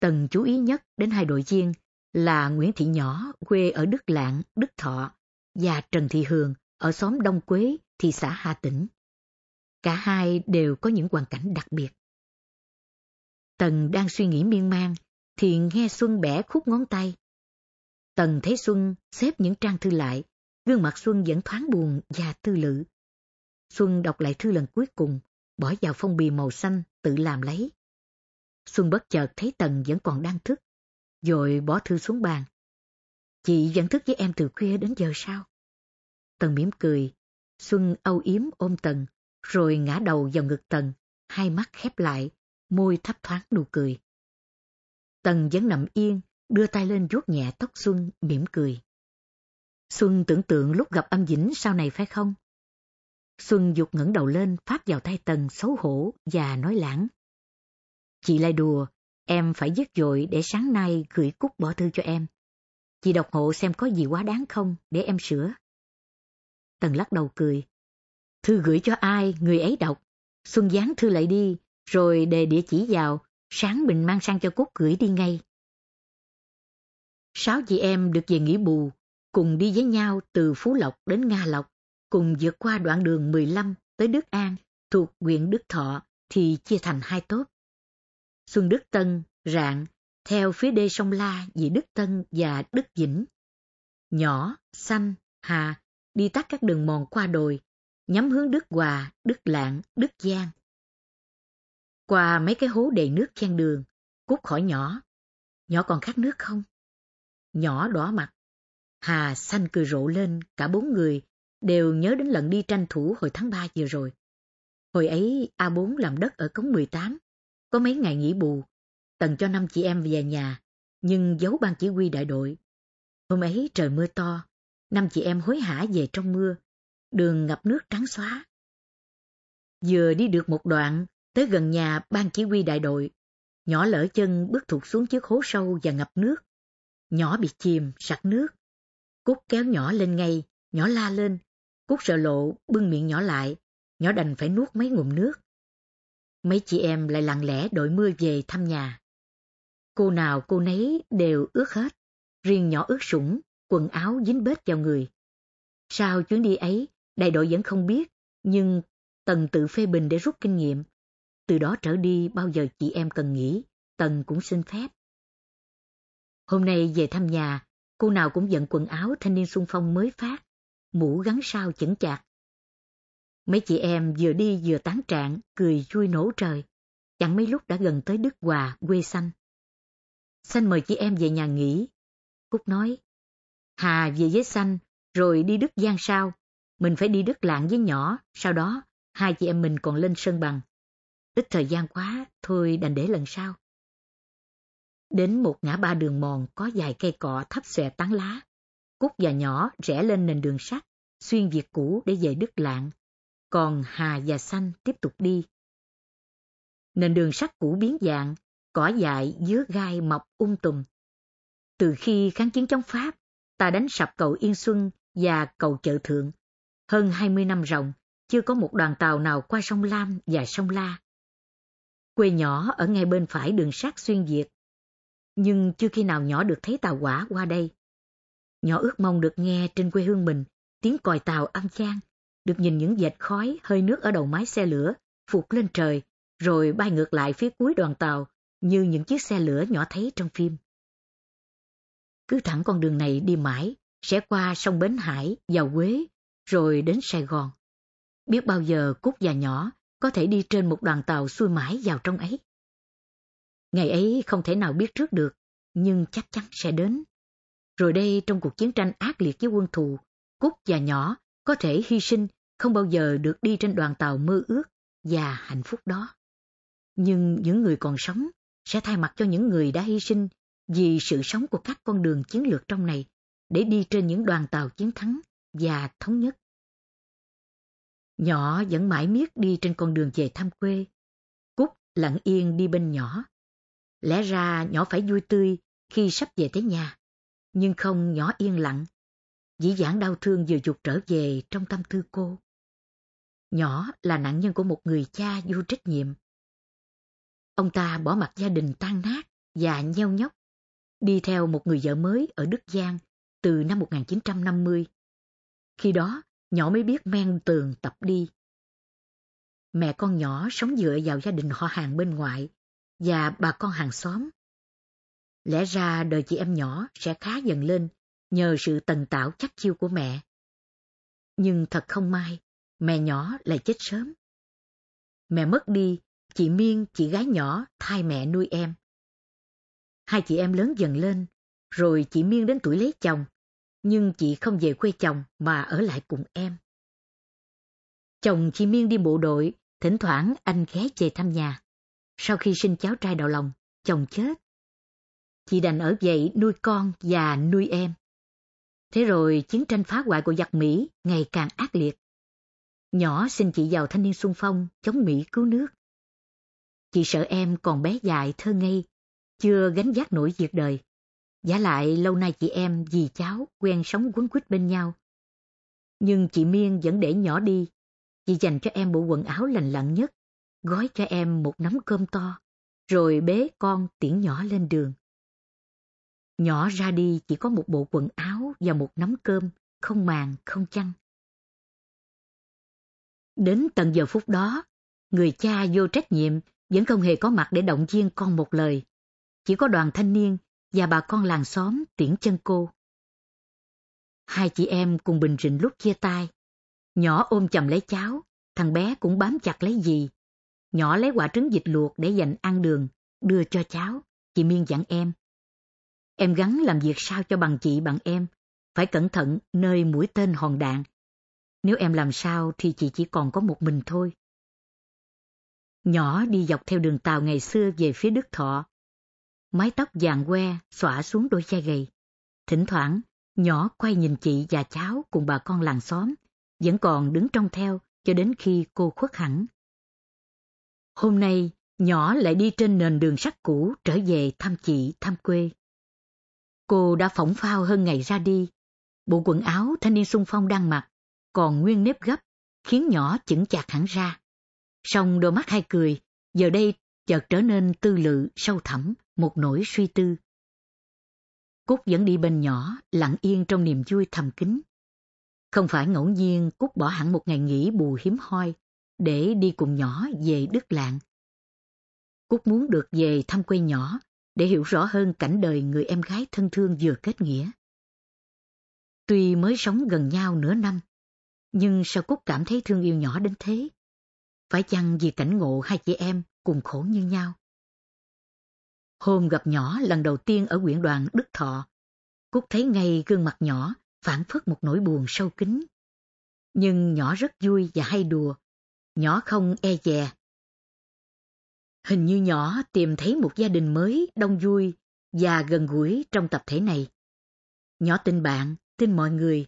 Tần chú ý nhất đến hai đội viên là Nguyễn Thị Nhỏ, quê ở Đức Lạng, Đức Thọ, và Trần Thị Hường, ở xóm Đông Quế, thị xã Hà Tĩnh. Cả hai đều có những hoàn cảnh đặc biệt. Tần đang suy nghĩ miên man, thì nghe Xuân bẻ khúc ngón tay. Tần thấy Xuân xếp những trang thư lại, gương mặt Xuân vẫn thoáng buồn và tư lự. Xuân đọc lại thư lần cuối cùng, bỏ vào phong bì màu xanh, tự làm lấy. Xuân bất chợt thấy Tần vẫn còn đang thức, rồi bỏ thư xuống bàn. Chị vẫn thức với em từ khuya đến giờ sao? Tần mỉm cười, Xuân âu yếm ôm Tần, rồi ngã đầu vào ngực Tần, hai mắt khép lại, môi thấp thoáng nụ cười. Tần vẫn nằm yên, đưa tay lên vuốt nhẹ tóc Xuân, mỉm cười. Xuân tưởng tượng lúc gặp âm dĩnh sau này phải không? Xuân dục ngẩng đầu lên, phát vào tay Tần xấu hổ và nói lãng. Chị lại đùa, em phải dứt dội để sáng nay gửi cúc bỏ thư cho em. Chị đọc hộ xem có gì quá đáng không, để em sửa. Tần lắc đầu cười. Thư gửi cho ai, người ấy đọc. Xuân dán thư lại đi, rồi đề địa chỉ vào, sáng mình mang sang cho Cúc gửi đi ngay. Sáu chị em được về nghỉ bù, cùng đi với nhau từ Phú Lộc đến Nga Lộc, cùng vượt qua đoạn đường 15 tới Đức An thuộc huyện Đức Thọ thì chia thành hai tốp. Xuân Đức Tân, Rạng, theo phía đê sông La về Đức Tân và Đức Vĩnh. Nhỏ, Xanh, Hà đi tắt các đường mòn qua đồi, nhắm hướng Đức Hòa, Đức Lạng, Đức Giang. Qua mấy cái hố đầy nước chen đường, cút khỏi nhỏ. Nhỏ còn khát nước không? Nhỏ đỏ mặt. Hà xanh cười rộ lên, cả bốn người đều nhớ đến lần đi tranh thủ hồi tháng 3 vừa rồi. Hồi ấy A4 làm đất ở cống 18, có mấy ngày nghỉ bù, tần cho năm chị em về nhà, nhưng giấu ban chỉ huy đại đội. Hôm ấy trời mưa to, năm chị em hối hả về trong mưa, đường ngập nước trắng xóa. Vừa đi được một đoạn, tới gần nhà ban chỉ huy đại đội, nhỏ lỡ chân bước thụt xuống chiếc hố sâu và ngập nước. Nhỏ bị chìm, sặc nước. Cúc kéo nhỏ lên ngay, nhỏ la lên. Cúc sợ lộ, bưng miệng nhỏ lại, nhỏ đành phải nuốt mấy ngụm nước. Mấy chị em lại lặng lẽ đội mưa về thăm nhà. Cô nào cô nấy đều ướt hết, riêng nhỏ ướt sũng, quần áo dính bết vào người. Sau chuyến đi ấy, đại đội vẫn không biết, nhưng Tần tự phê bình để rút kinh nghiệm. Từ đó trở đi bao giờ chị em cần nghỉ, Tần cũng xin phép. Hôm nay về thăm nhà, cô nào cũng giận quần áo thanh niên xung phong mới phát. mũ gắn sao chững chạc. Mấy chị em vừa đi vừa tán trạng, cười vui nổ trời. Chẳng mấy lúc đã gần tới Đức Hòa, quê xanh. Xanh mời chị em về nhà nghỉ. Cúc nói, Hà về với Xanh, rồi đi Đức Giang sao? Mình phải đi Đức Lạng với nhỏ, sau đó hai chị em mình còn lên Sơn Bằng. Ít thời gian quá, thôi đành để lần sau. Đến một ngã ba đường mòn có vài cây cọ thấp xòe tán lá. Cúc và nhỏ rẽ lên nền đường sắt, xuyên việt cũ để về Đức Lạng. Còn Hà và Xanh tiếp tục đi. Nền đường sắt cũ biến dạng, cỏ dại dứa gai mọc um tùm. Từ khi kháng chiến chống Pháp, ta đánh sập cầu Yên Xuân và cầu Chợ Thượng. Hơn 20 năm ròng, chưa có một đoàn tàu nào qua sông Lam và sông La. Quê nhỏ ở ngay bên phải đường sắt xuyên Việt, nhưng chưa khi nào nhỏ được thấy tàu quả qua đây. Nhỏ ước mong được nghe trên quê hương mình tiếng còi tàu âm chan, được nhìn những dệt khói hơi nước ở đầu mái xe lửa phục lên trời, rồi bay ngược lại phía cuối đoàn tàu như những chiếc xe lửa nhỏ thấy trong phim. Cứ thẳng con đường này đi mãi, sẽ qua sông Bến Hải, vào Quế, rồi đến Sài Gòn. Biết bao giờ Cúc và nhỏ có thể đi trên một đoàn tàu xuôi mãi vào trong ấy. Ngày ấy không thể nào biết trước được, nhưng chắc chắn sẽ đến. Rồi đây trong cuộc chiến tranh ác liệt với quân thù, Cúc và nhỏ có thể hy sinh không bao giờ được đi trên đoàn tàu mơ ước và hạnh phúc đó. Nhưng những người còn sống sẽ thay mặt cho những người đã hy sinh vì sự sống của các con đường chiến lược trong này để đi trên những đoàn tàu chiến thắng và thống nhất. Nhỏ vẫn mãi miết đi trên con đường về thăm quê. Cúc lặng yên đi bên nhỏ. Lẽ ra nhỏ phải vui tươi khi sắp về tới nhà. Nhưng không nhỏ yên lặng. Dĩ dãn đau thương vừa dục trở về trong tâm tư cô. Nhỏ là nạn nhân của một người cha vô trách nhiệm. Ông ta bỏ mặt gia đình tan nát và nheo nhóc, đi theo một người vợ mới ở Đức Giang từ năm 1950. Khi đó, nhỏ mới biết men tường tập đi. Mẹ con nhỏ sống dựa vào gia đình họ hàng bên ngoại và bà con hàng xóm. Lẽ ra đời chị em nhỏ sẽ khá dần lên nhờ sự tần tảo chắc chiêu của mẹ. Nhưng thật không may, mẹ nhỏ lại chết sớm. Mẹ mất đi, chị Miên, chị gái nhỏ, thay mẹ nuôi em. Hai chị em lớn dần lên, rồi chị Miên đến tuổi lấy chồng, nhưng chị không về quê chồng mà ở lại cùng em. Chồng chị Miên đi bộ đội, thỉnh thoảng anh ghé về thăm nhà. Sau khi sinh cháu trai đầu lòng, chồng chết. Chị đành ở vậy nuôi con và nuôi em. Thế rồi chiến tranh phá hoại của giặc Mỹ ngày càng ác liệt. Nhỏ xin chị vào thanh niên xung phong chống Mỹ cứu nước. Chị sợ em còn bé dại thơ ngây, chưa gánh vác nổi việc đời. Giả lại lâu nay chị em dì cháu quen sống quấn quýt bên nhau. Nhưng chị Miên vẫn để nhỏ đi. Chị dành cho em bộ quần áo lành lặn nhất, gói cho em một nắm cơm to, rồi bế con tiễn nhỏ lên đường. Nhỏ ra đi chỉ có một bộ quần áo và một nắm cơm, không màng, không chăn. Đến tận giờ phút đó, người cha vô trách nhiệm vẫn không hề có mặt để động viên con một lời. Chỉ có đoàn thanh niên và bà con làng xóm tiễn chân cô. Hai chị em cùng bình rình lúc chia tay. Nhỏ ôm chầm lấy cháu, thằng bé cũng bám chặt lấy dì. Nhỏ lấy quả trứng vịt luộc để dành ăn đường, đưa cho cháu, chị Miên dặn em. Em gắn làm việc sao cho bằng chị bằng em, phải cẩn thận nơi mũi tên hòn đạn. Nếu em làm sao thì chị chỉ còn có một mình thôi. Nhỏ đi dọc theo đường tàu ngày xưa về phía Đức Thọ. Mái tóc vàng que xõa xuống đôi vai gầy. Thỉnh thoảng, nhỏ quay nhìn chị và cháu cùng bà con làng xóm, vẫn còn đứng trong theo cho đến khi cô khuất hẳn. Hôm nay, nhỏ lại đi trên nền đường sắt cũ trở về thăm chị, thăm quê. Cô đã phỏng phao hơn ngày ra đi. Bộ quần áo thanh niên sung phong đang mặc, còn nguyên nếp gấp, khiến nhỏ chững chạc hẳn ra. Song đôi mắt hai cười, giờ đây chợt trở nên tư lự, sâu thẳm, một nỗi suy tư. Cúc vẫn đi bên nhỏ, lặng yên trong niềm vui thầm kín. Không phải ngẫu nhiên Cúc bỏ hẳn một ngày nghỉ bù hiếm hoi để đi cùng nhỏ về Đức Lạng. Cúc muốn được về thăm quê nhỏ để hiểu rõ hơn cảnh đời người em gái thân thương vừa kết nghĩa. Tuy mới sống gần nhau nửa năm, nhưng sao Cúc cảm thấy thương yêu nhỏ đến thế? Phải chăng vì cảnh ngộ hai chị em cùng khổ như nhau? Hôm gặp nhỏ lần đầu tiên ở quyển đoàn Đức Thọ, Cúc thấy ngay gương mặt nhỏ phản phất một nỗi buồn sâu kín. Nhưng nhỏ rất vui và hay đùa, nhỏ không e dè. Hình như nhỏ tìm thấy một gia đình mới đông vui và gần gũi trong tập thể này. Nhỏ tin bạn, tin mọi người.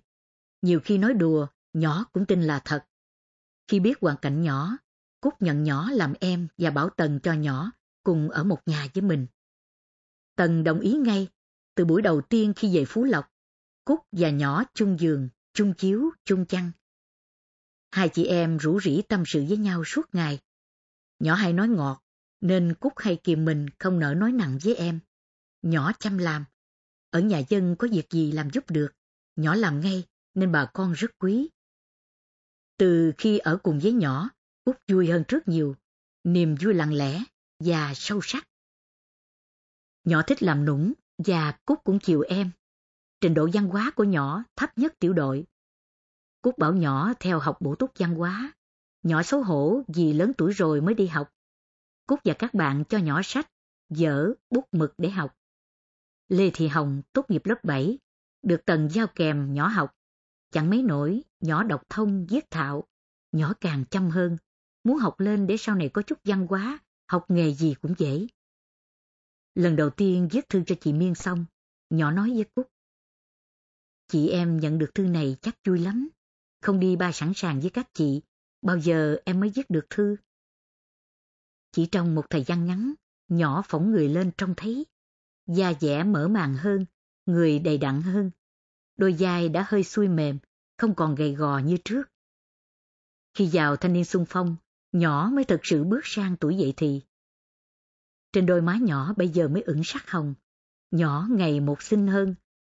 Nhiều khi nói đùa, nhỏ cũng tin là thật. Khi biết hoàn cảnh nhỏ, Cúc nhận nhỏ làm em và bảo Tần cho nhỏ cùng ở một nhà với mình. Tần đồng ý ngay, từ buổi đầu tiên khi về Phú Lộc, Cúc và nhỏ chung giường, chung chiếu, chung chăn. Hai chị em rủ rỉ tâm sự với nhau suốt ngày. Nhỏ hay nói ngọt, nên Cúc hay kìm mình không nỡ nói nặng với em. Nhỏ chăm làm. Ở nhà dân có việc gì làm giúp được, nhỏ làm ngay nên bà con rất quý. Từ khi ở cùng với nhỏ, Út vui hơn trước nhiều, niềm vui lặng lẽ và sâu sắc. Nhỏ thích làm nũng và Cúc cũng chiều em. Trình độ văn hóa của nhỏ thấp nhất tiểu đội. Cúc bảo nhỏ theo học bổ túc văn hóa. Nhỏ xấu hổ vì lớn tuổi rồi mới đi học. Cúc và các bạn cho nhỏ sách, dở, bút mực để học. Lê Thị Hồng tốt nghiệp lớp 7, được Tần giao kèm nhỏ học. Chẳng mấy nổi, nhỏ đọc thông, viết thạo. Nhỏ càng chăm hơn, muốn học lên để sau này có chút văn hóa, học nghề gì cũng dễ. Lần đầu tiên viết thư cho chị Miên xong, nhỏ nói với Cúc. Chị em nhận được thư này chắc vui lắm. Không đi ba sẵn sàng với các chị, bao giờ em mới viết được thư. Chỉ trong một thời gian ngắn, nhỏ phỏng người lên trông thấy. Da dẻ mở màng hơn, người đầy đặn hơn. Đôi vai đã hơi xuôi mềm, không còn gầy gò như trước. Khi vào thanh niên sung phong, nhỏ mới thực sự bước sang tuổi dậy thì. Trên đôi má nhỏ bây giờ mới ửng sắc hồng. Nhỏ ngày một xinh hơn,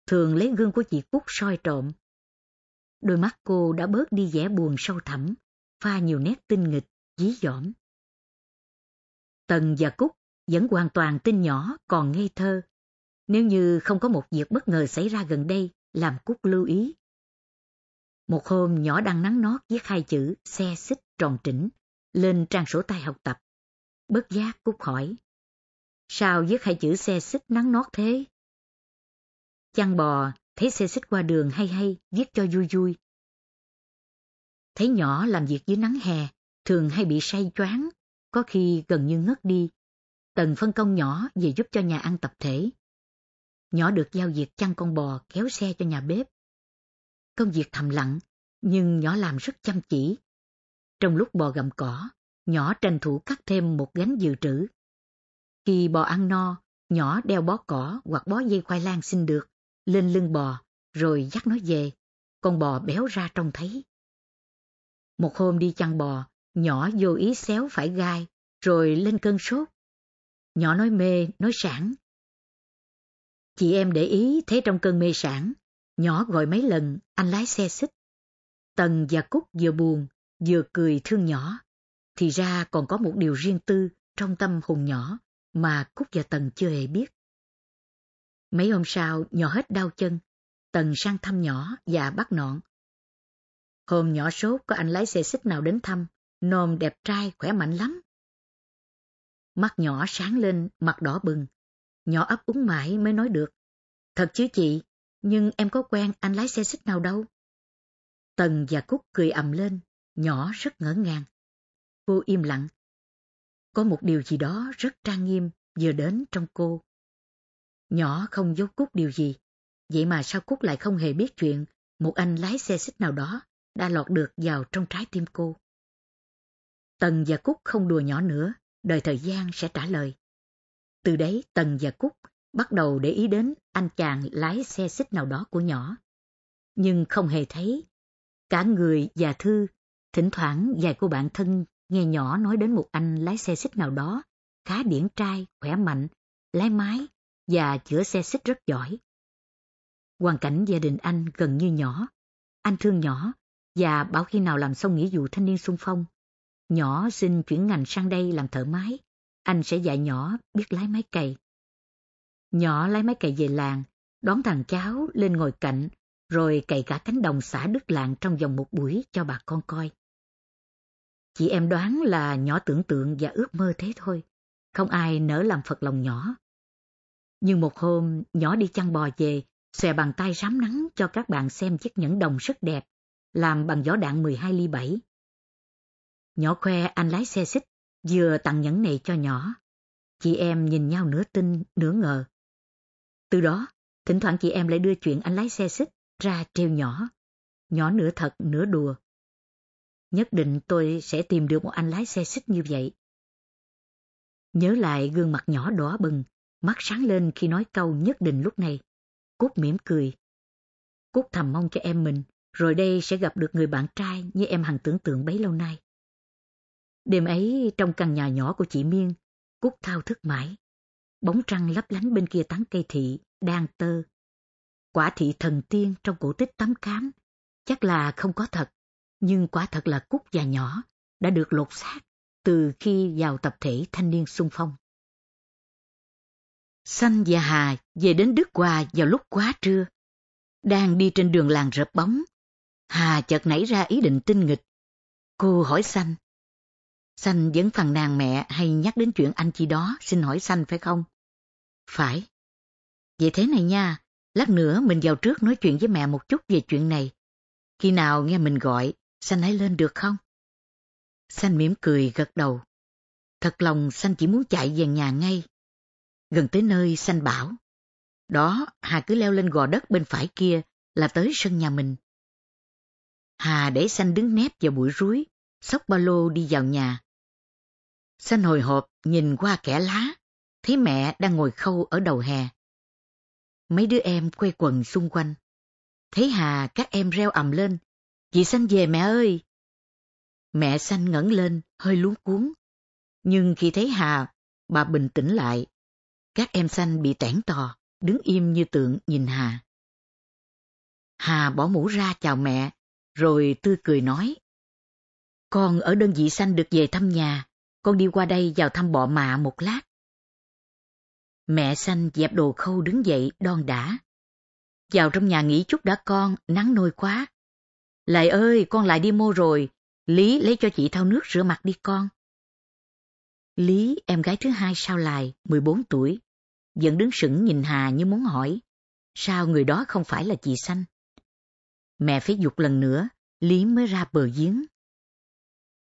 thường lấy gương của chị Cúc soi trộm. Đôi mắt cô đã bớt đi vẻ buồn sâu thẳm, pha nhiều nét tinh nghịch, dí dỏm. Tần và Cúc vẫn hoàn toàn tin nhỏ còn ngây thơ. Nếu như không có một việc bất ngờ xảy ra gần đây, làm Cúc lưu ý. Một hôm nhỏ đang nắng nót viết hai chữ xe xích tròn trĩnh lên trang sổ tay học tập. Bất giác Cúc hỏi. Sao viết hai chữ xe xích nắng nót thế? Chăn bò, thấy xe xích qua đường hay hay, viết cho vui vui. Thấy nhỏ làm việc dưới nắng hè, thường hay bị say choáng, có khi gần như ngất đi. Tần phân công nhỏ về giúp cho nhà ăn tập thể. Nhỏ được giao việc chăn con bò kéo xe cho nhà bếp. Công việc thầm lặng, nhưng nhỏ làm rất chăm chỉ. Trong lúc bò gặm cỏ, nhỏ tranh thủ cắt thêm một gánh dự trữ. Khi bò ăn no, nhỏ đeo bó cỏ hoặc bó dây khoai lang xin được, lên lưng bò, rồi dắt nó về. Con bò béo ra trông thấy. Một hôm đi chăn bò, nhỏ vô ý xéo phải gai, rồi lên cơn sốt. Nhỏ nói mê, nói sản. Chị em để ý thấy trong cơn mê sản, nhỏ gọi mấy lần anh lái xe xích. Tần và Cúc vừa buồn, vừa cười thương nhỏ. Thì ra còn có một điều riêng tư trong tâm hồn nhỏ mà Cúc và Tần chưa hề biết. Mấy hôm sau, nhỏ hết đau chân, Tần sang thăm nhỏ và bắt nọn. Hôm nhỏ sốt có anh lái xe xích nào đến thăm, nôm đẹp trai, khỏe mạnh lắm. Mắt nhỏ sáng lên, mặt đỏ bừng. Nhỏ ấp úng mãi mới nói được. Thật chứ chị, nhưng em có quen anh lái xe xích nào đâu. Tần và Cúc cười ầm lên, nhỏ rất ngỡ ngàng. Cô im lặng. Có một điều gì đó rất trang nghiêm vừa đến trong cô. Nhỏ không giấu Cúc điều gì, vậy mà sao Cúc lại không hề biết chuyện một anh lái xe xích nào đó đã lọt được vào trong trái tim cô. Tần và Cúc không đùa nhỏ nữa, đời thời gian sẽ trả lời. Từ đấy Tần và Cúc bắt đầu để ý đến anh chàng lái xe xích nào đó của nhỏ. Nhưng không hề thấy. Cả người và Thư, thỉnh thoảng vài cô bạn thân nghe nhỏ nói đến một anh lái xe xích nào đó, khá điển trai, khỏe mạnh, lái máy và chữa xe xích rất giỏi. Hoàn cảnh gia đình anh gần như nhỏ. Anh thương nhỏ và bảo khi nào làm xong nghĩa vụ thanh niên sung phong. Nhỏ xin chuyển ngành sang đây làm thợ máy. Anh sẽ dạy nhỏ biết lái máy cày. Nhỏ lái máy cày về làng, đón thằng cháu lên ngồi cạnh, rồi cày cả cánh đồng xã Đức Lạng trong vòng một buổi cho bà con coi. Chị em đoán là nhỏ tưởng tượng và ước mơ thế thôi, không ai nỡ làm phật lòng nhỏ. Nhưng một hôm, nhỏ đi chăn bò về, xòe bàn tay rám nắng cho các bạn xem chiếc nhẫn đồng rất đẹp, làm bằng vỏ đạn 12 ly 7. Nhỏ khoe anh lái xe xích, vừa tặng nhẫn này cho nhỏ. Chị em nhìn nhau nửa tin, nửa ngờ. Từ đó, thỉnh thoảng chị em lại đưa chuyện anh lái xe xích ra treo nhỏ. Nhỏ nửa thật, nửa đùa. Nhất định tôi sẽ tìm được một anh lái xe xích như vậy. Nhớ lại gương mặt nhỏ đỏ bừng, mắt sáng lên khi nói câu nhất định lúc này. Cúc mỉm cười. Cúc thầm mong cho em mình, rồi đây sẽ gặp được người bạn trai như em hằng tưởng tượng bấy lâu nay. Đêm ấy trong căn nhà nhỏ của chị Miên, Cúc thao thức mãi. Bóng trăng lấp lánh bên kia tán cây thị, đang tơ. Quả thị thần tiên trong cổ tích tắm cám, chắc là không có thật, nhưng quả thật là Cúc già nhỏ đã được lột xác từ khi vào tập thể thanh niên sung phong. Xanh và Hà về đến Đức Hòa vào lúc quá trưa. Đang đi trên đường làng rợp bóng, Hà chợt nảy ra ý định tinh nghịch. Cô hỏi Xanh. Xanh vẫn phàn nàn mẹ hay nhắc đến chuyện anh chị đó xin hỏi Xanh phải không? Phải. Vậy thế này nha, lát nữa mình vào trước nói chuyện với mẹ một chút về chuyện này. Khi nào nghe mình gọi, Xanh hãy lên được không? Xanh mỉm cười gật đầu. Thật lòng Xanh chỉ muốn chạy về nhà ngay. Gần tới nơi Xanh bảo. Đó, Hà cứ leo lên gò đất bên phải kia là tới sân nhà mình. Hà để Xanh đứng nép vào bụi rúi, xốc ba lô đi vào nhà. Xanh hồi hộp nhìn qua kẻ lá, thấy mẹ đang ngồi khâu ở đầu hè. Mấy đứa em quay quần xung quanh. Thấy Hà các em reo ầm lên. Chị Xanh về mẹ ơi! Mẹ Xanh ngẩng lên, hơi luống cuốn. Nhưng khi thấy Hà, bà bình tĩnh lại. Các em Xanh bị tẻn tò, đứng im như tượng nhìn Hà. Hà bỏ mũ ra chào mẹ, rồi tươi cười nói. Con ở đơn vị xanh được về thăm nhà, con đi qua đây vào thăm bọ mạ một lát. Mẹ xanh dẹp đồ khâu đứng dậy đon đã. Vào trong nhà nghỉ chút đã con, nắng nôi quá. Lại ơi, con lại đi mua rồi, Lý lấy cho chị thao nước rửa mặt đi con. Lý, em gái thứ hai sao lại, 14 tuổi, vẫn đứng sững nhìn Hà như muốn hỏi, sao người đó không phải là chị xanh? Mẹ phải dục lần nữa, Lý mới ra bờ giếng.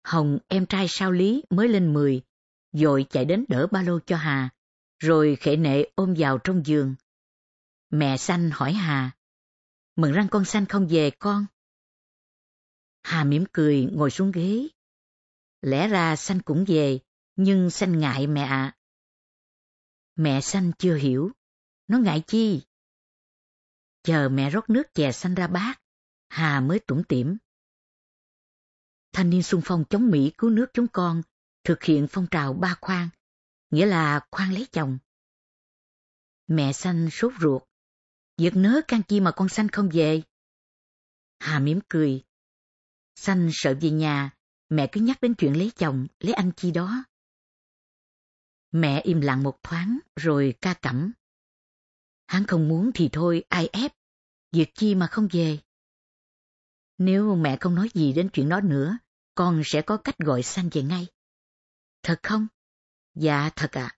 Hồng, em trai sao Lý mới lên 10, dội chạy đến đỡ ba lô cho Hà, rồi khệ nệ ôm vào trong giường. Mẹ xanh hỏi Hà, mừng răng con xanh không về con. Hà mỉm cười ngồi xuống ghế. Lẽ ra xanh cũng về, nhưng xanh ngại mẹ ạ. Mẹ xanh chưa hiểu, nó ngại chi? Chờ mẹ rót nước chè xanh ra bát, Hà mới tủm tỉm. Thanh niên xung phong chống Mỹ cứu nước chúng con, thực hiện phong trào ba khoan, nghĩa là khoan lấy chồng. Mẹ xanh sốt ruột. giật nớ can chi mà con xanh không về? Hà mỉm cười. Xanh sợ về nhà, mẹ cứ nhắc đến chuyện lấy chồng, lấy anh chi đó. Mẹ im lặng một thoáng, rồi ca cẩm. Hắn không muốn thì thôi, ai ép. Việc chi mà không về. Nếu mẹ không nói gì đến chuyện đó nữa, con sẽ có cách gọi sanh về ngay. Thật không? Dạ, thật ạ.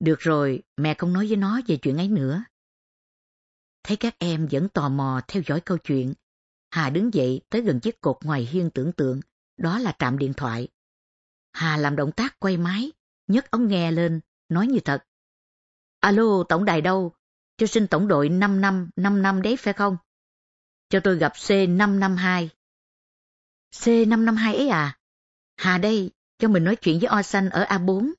Được rồi, mẹ không nói với nó về chuyện ấy nữa. Thấy các em vẫn tò mò theo dõi câu chuyện, Hà đứng dậy tới gần chiếc cột ngoài hiên tưởng tượng, đó là trạm điện thoại. Hà làm động tác quay máy, nhấc ống nghe lên, nói như thật. Alo, tổng đài đâu? Cho xin tổng đội 5 năm, 5 năm đấy phải không? Cho tôi gặp C552. C552 ấy à? Hà đây, cho mình nói chuyện với O Xanh ở A4.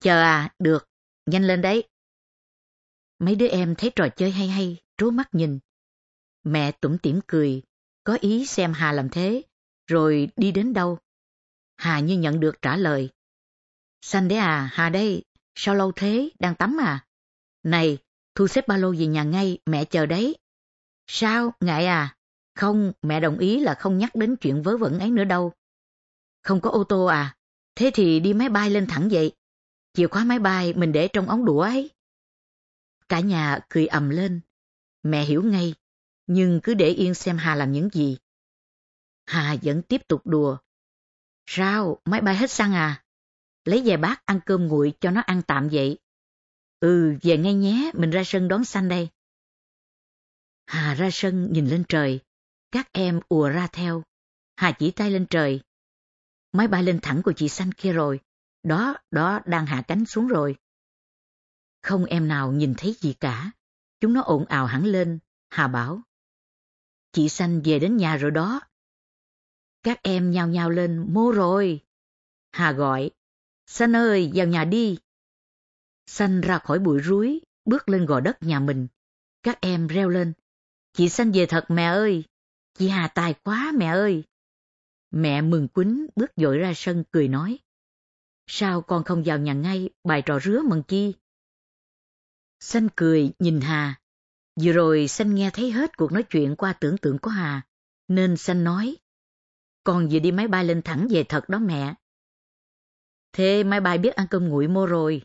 Chờ à, được, nhanh lên đấy. Mấy đứa em thấy trò chơi hay hay, trố mắt nhìn. Mẹ tủm tỉm cười, có ý xem Hà làm thế, rồi đi đến đâu. Hà như nhận được trả lời. Xanh đấy à, Hà đây, sao lâu thế, đang tắm à? Này, thu xếp ba lô về nhà ngay, mẹ chờ đấy. Sao, ngại à? Không, mẹ đồng ý là không nhắc đến chuyện vớ vẩn ấy nữa đâu. Không có ô tô à? Thế thì đi máy bay lên thẳng vậy. Chìa khóa máy bay mình để trong ống đũa ấy. Cả nhà cười ầm lên. Mẹ hiểu ngay. nhưng cứ để yên xem Hà làm những gì. Hà vẫn tiếp tục đùa. Sao, máy bay hết xăng à? Lấy về bát ăn cơm nguội cho nó ăn tạm vậy. Ừ, về ngay nhé, mình ra sân đón xanh đây. Hà ra sân nhìn lên trời, các em ùa ra theo. Hà chỉ tay lên trời. Máy bay lên thẳng của chị xanh kia rồi, đó, đó đang hạ cánh xuống rồi. Không em nào nhìn thấy gì cả, chúng nó ồn ào hẳn lên, Hà bảo. Chị xanh về đến nhà rồi đó. Các em nhao nhao lên, mô rồi. Hà gọi, Xanh ơi, vào nhà đi. Xanh ra khỏi bụi rúi, bước lên gò đất nhà mình. Các em reo lên. Chị Xanh về thật mẹ ơi. Chị Hà tài quá mẹ ơi. Mẹ mừng quýnh bước dội ra sân cười nói. Sao con không vào nhà ngay bài trò rứa mừng chi? Xanh cười nhìn Hà. Vừa rồi Xanh nghe thấy hết cuộc nói chuyện qua tưởng tượng của Hà, nên Xanh nói. Con vừa đi máy bay lên thẳng về thật đó mẹ. Thế máy bay biết ăn cơm nguội mô rồi.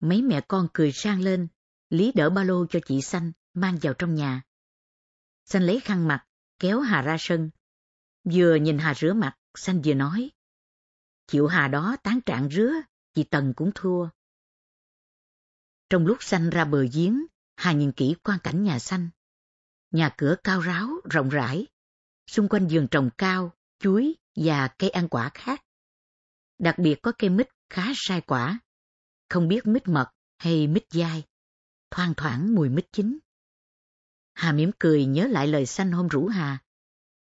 Mấy mẹ con cười sang lên, Lý đỡ ba lô cho chị Xanh, mang vào trong nhà. Xanh lấy khăn mặt, kéo Hà ra sân. Vừa nhìn Hà rửa mặt, Xanh vừa nói. Chịu Hà đó tán trạng rứa, chị Tần cũng thua. Trong lúc Xanh ra bờ giếng, Hà nhìn kỹ quan cảnh nhà Xanh. Nhà cửa cao ráo, rộng rãi. Xung quanh vườn trồng cao, chuối và cây ăn quả khác. Đặc biệt có cây mít khá sai quả. Không biết mít mật hay mít dai. Thoang thoảng mùi mít chín. Hà mỉm cười nhớ lại lời xanh hôm rủ Hà.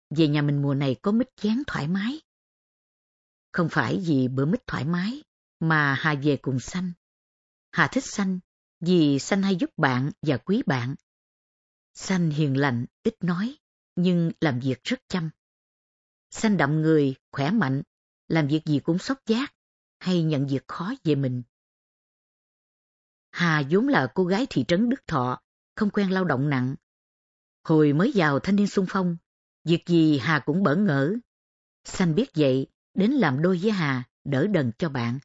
Về nhà mình mùa này có mít chén thoải mái. Không phải vì bữa mít thoải mái, mà Hà về cùng xanh. Hà thích xanh, vì xanh hay giúp bạn và quý bạn. Xanh hiền lành, ít nói, nhưng làm việc rất chăm. Xanh đậm người, khỏe mạnh, làm việc gì cũng sốc giác, hay nhận việc khó về mình. Hà vốn là cô gái thị trấn Đức Thọ, không quen lao động nặng. Hồi mới vào thanh niên sung phong, việc gì Hà cũng bỡ ngỡ. Xanh biết vậy, đến làm đôi với Hà, đỡ đần cho bạn.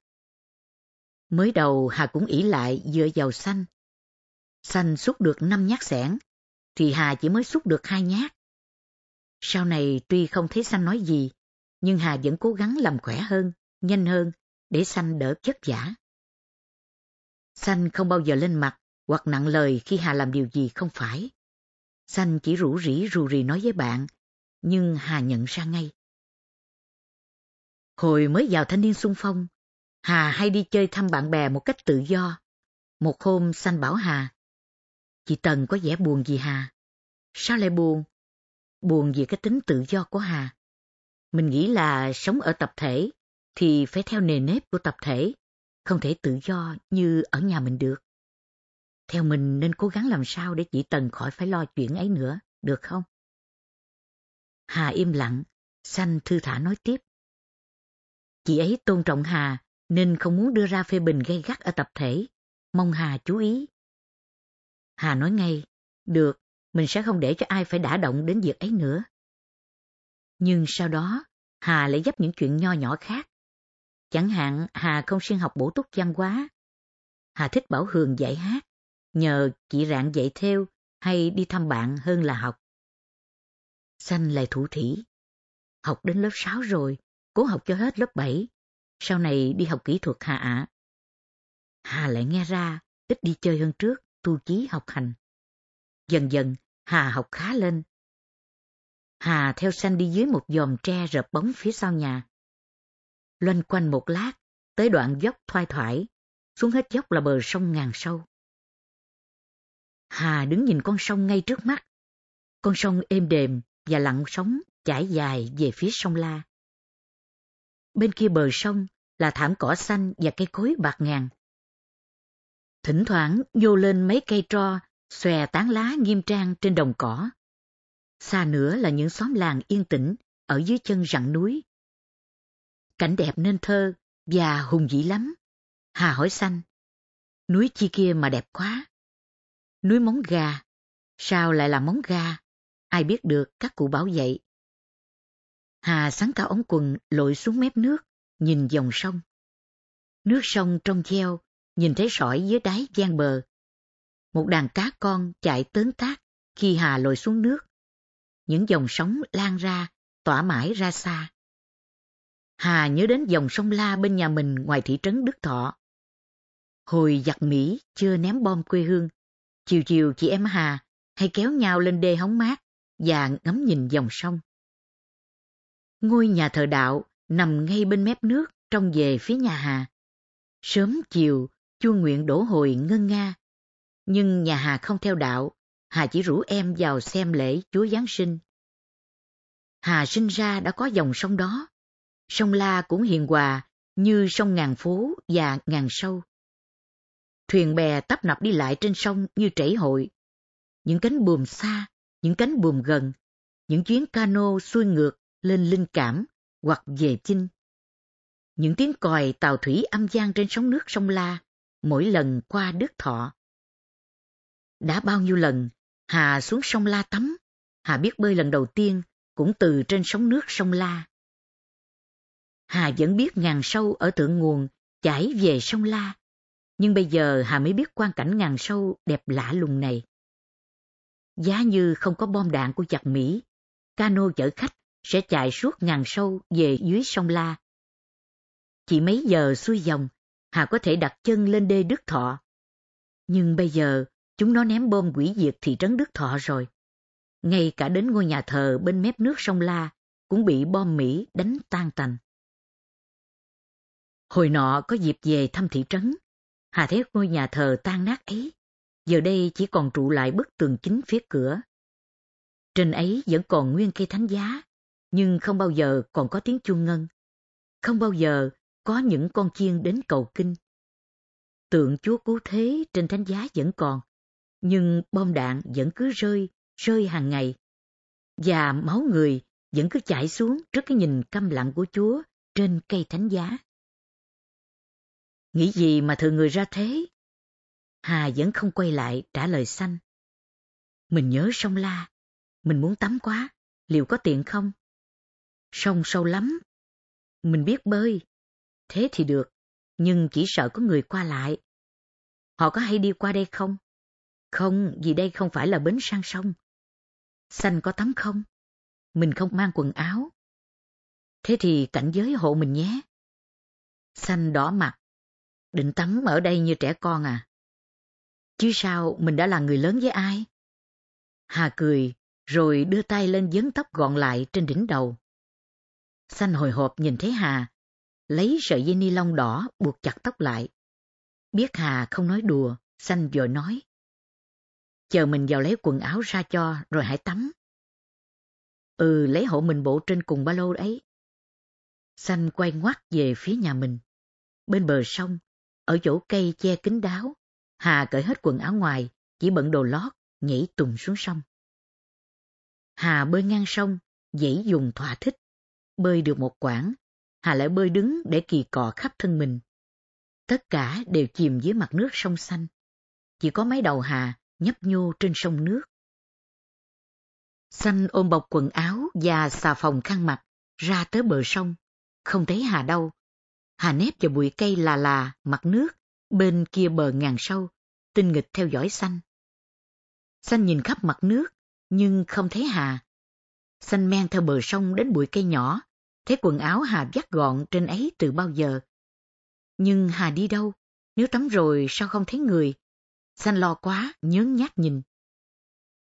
Mới đầu Hà cũng ỷ lại dựa vào xanh. Xanh xúc được năm nhát sẻn, thì Hà chỉ mới xúc được hai nhát. Sau này tuy không thấy xanh nói gì, nhưng Hà vẫn cố gắng làm khỏe hơn, nhanh hơn, để xanh đỡ chất giả. Xanh không bao giờ lên mặt hoặc nặng lời khi Hà làm điều gì không phải. Xanh chỉ rủ rỉ rù rì nói với bạn, nhưng Hà nhận ra ngay. Hồi mới vào thanh niên sung phong, Hà hay đi chơi thăm bạn bè một cách tự do. Một hôm Xanh bảo Hà, Chị Tần có vẻ buồn gì Hà? Sao lại buồn? Buồn vì cái tính tự do của Hà. Mình nghĩ là sống ở tập thể thì phải theo nề nếp của tập thể, không thể tự do như ở nhà mình được. Theo mình nên cố gắng làm sao để chị Tần khỏi phải lo chuyện ấy nữa, được không? Hà im lặng, xanh thư thả nói tiếp. Chị ấy tôn trọng Hà nên không muốn đưa ra phê bình gay gắt ở tập thể, mong Hà chú ý. Hà nói ngay, được, mình sẽ không để cho ai phải đả động đến việc ấy nữa. Nhưng sau đó, Hà lại dấp những chuyện nho nhỏ khác. Chẳng hạn Hà không xuyên học bổ túc văn hóa. Hà thích Bảo Hường dạy hát, nhờ chị Rạng dạy theo hay đi thăm bạn hơn là học. Xanh lại thủ thỉ. Học đến lớp 6 rồi, cố học cho hết lớp 7. Sau này đi học kỹ thuật Hà ạ. Hà lại nghe ra, ít đi chơi hơn trước, tu chí học hành. Dần dần, Hà học khá lên, Hà theo xanh đi dưới một dòm tre rợp bóng phía sau nhà. Loanh quanh một lát, tới đoạn dốc thoai thoải, xuống hết dốc là bờ sông ngàn sâu. Hà đứng nhìn con sông ngay trước mắt. Con sông êm đềm và lặng sóng chảy dài về phía sông La. Bên kia bờ sông là thảm cỏ xanh và cây cối bạc ngàn. Thỉnh thoảng nhô lên mấy cây tro, xòe tán lá nghiêm trang trên đồng cỏ. Xa nữa là những xóm làng yên tĩnh ở dưới chân rặng núi. Cảnh đẹp nên thơ và hùng vĩ lắm. Hà hỏi xanh. Núi chi kia mà đẹp quá. Núi móng gà. Sao lại là móng gà? Ai biết được các cụ bảo vậy. Hà sáng cao ống quần lội xuống mép nước, nhìn dòng sông. Nước sông trong treo, nhìn thấy sỏi dưới đáy gian bờ. Một đàn cá con chạy tớn tác khi Hà lội xuống nước, những dòng sóng lan ra, tỏa mãi ra xa. Hà nhớ đến dòng sông La bên nhà mình ngoài thị trấn Đức Thọ. Hồi giặc Mỹ chưa ném bom quê hương, chiều chiều chị em Hà hay kéo nhau lên đê hóng mát và ngắm nhìn dòng sông. Ngôi nhà thờ đạo nằm ngay bên mép nước trông về phía nhà Hà. Sớm chiều, chuông nguyện đổ hồi ngân nga. Nhưng nhà Hà không theo đạo, Hà chỉ rủ em vào xem lễ Chúa Giáng sinh. Hà sinh ra đã có dòng sông đó. Sông La cũng hiền hòa như sông ngàn phố và ngàn sâu. Thuyền bè tấp nập đi lại trên sông như trễ hội. Những cánh buồm xa, những cánh buồm gần, những chuyến cano xuôi ngược lên linh cảm hoặc về chinh. Những tiếng còi tàu thủy âm gian trên sóng nước sông La, mỗi lần qua Đức Thọ. Đã bao nhiêu lần, Hà xuống sông La tắm, Hà biết bơi lần đầu tiên cũng từ trên sóng nước sông La. Hà vẫn biết ngàn sâu ở thượng nguồn chảy về sông La, nhưng bây giờ Hà mới biết quan cảnh ngàn sâu đẹp lạ lùng này. Giá như không có bom đạn của giặc Mỹ, cano chở khách sẽ chạy suốt ngàn sâu về dưới sông La. Chỉ mấy giờ xuôi dòng, Hà có thể đặt chân lên đê Đức Thọ. Nhưng bây giờ, chúng nó ném bom quỷ diệt thị trấn Đức Thọ rồi. Ngay cả đến ngôi nhà thờ bên mép nước sông La cũng bị bom Mỹ đánh tan tành. Hồi nọ có dịp về thăm thị trấn, Hà thấy ngôi nhà thờ tan nát ấy. Giờ đây chỉ còn trụ lại bức tường chính phía cửa. Trên ấy vẫn còn nguyên cây thánh giá, nhưng không bao giờ còn có tiếng chuông ngân. Không bao giờ có những con chiên đến cầu kinh. Tượng Chúa Cứu Thế trên thánh giá vẫn còn, nhưng bom đạn vẫn cứ rơi, rơi hàng ngày. Và máu người vẫn cứ chảy xuống trước cái nhìn câm lặng của Chúa trên cây thánh giá. Nghĩ gì mà thừa người ra thế? Hà vẫn không quay lại trả lời xanh. Mình nhớ sông La, mình muốn tắm quá, liệu có tiện không? Sông sâu lắm. Mình biết bơi. Thế thì được, nhưng chỉ sợ có người qua lại. Họ có hay đi qua đây không? Không, vì đây không phải là bến sang sông. Xanh có tắm không? Mình không mang quần áo. Thế thì cảnh giới hộ mình nhé. Xanh đỏ mặt. Định tắm ở đây như trẻ con à? Chứ sao mình đã là người lớn với ai? Hà cười, rồi đưa tay lên vấn tóc gọn lại trên đỉnh đầu. Xanh hồi hộp nhìn thấy Hà, lấy sợi dây ni lông đỏ buộc chặt tóc lại. Biết Hà không nói đùa, Xanh vội nói. Chờ mình vào lấy quần áo ra cho rồi hãy tắm. Ừ, lấy hộ mình bộ trên cùng ba lô ấy. Xanh quay ngoắt về phía nhà mình. Bên bờ sông, ở chỗ cây che kính đáo, Hà cởi hết quần áo ngoài, chỉ bận đồ lót, nhảy tùng xuống sông. Hà bơi ngang sông, dãy dùng thỏa thích. Bơi được một quãng, Hà lại bơi đứng để kỳ cọ khắp thân mình. Tất cả đều chìm dưới mặt nước sông xanh. Chỉ có mấy đầu Hà nhấp nhô trên sông nước. Xanh ôm bọc quần áo và xà phòng khăn mặt, ra tới bờ sông. Không thấy Hà đâu. Hà nép vào bụi cây là là, mặt nước, bên kia bờ ngàn sâu, tinh nghịch theo dõi xanh. Xanh nhìn khắp mặt nước, nhưng không thấy Hà. Xanh men theo bờ sông đến bụi cây nhỏ, thấy quần áo Hà vắt gọn trên ấy từ bao giờ. Nhưng Hà đi đâu? Nếu tắm rồi sao không thấy người? Xanh lo quá, nhớn nhát nhìn.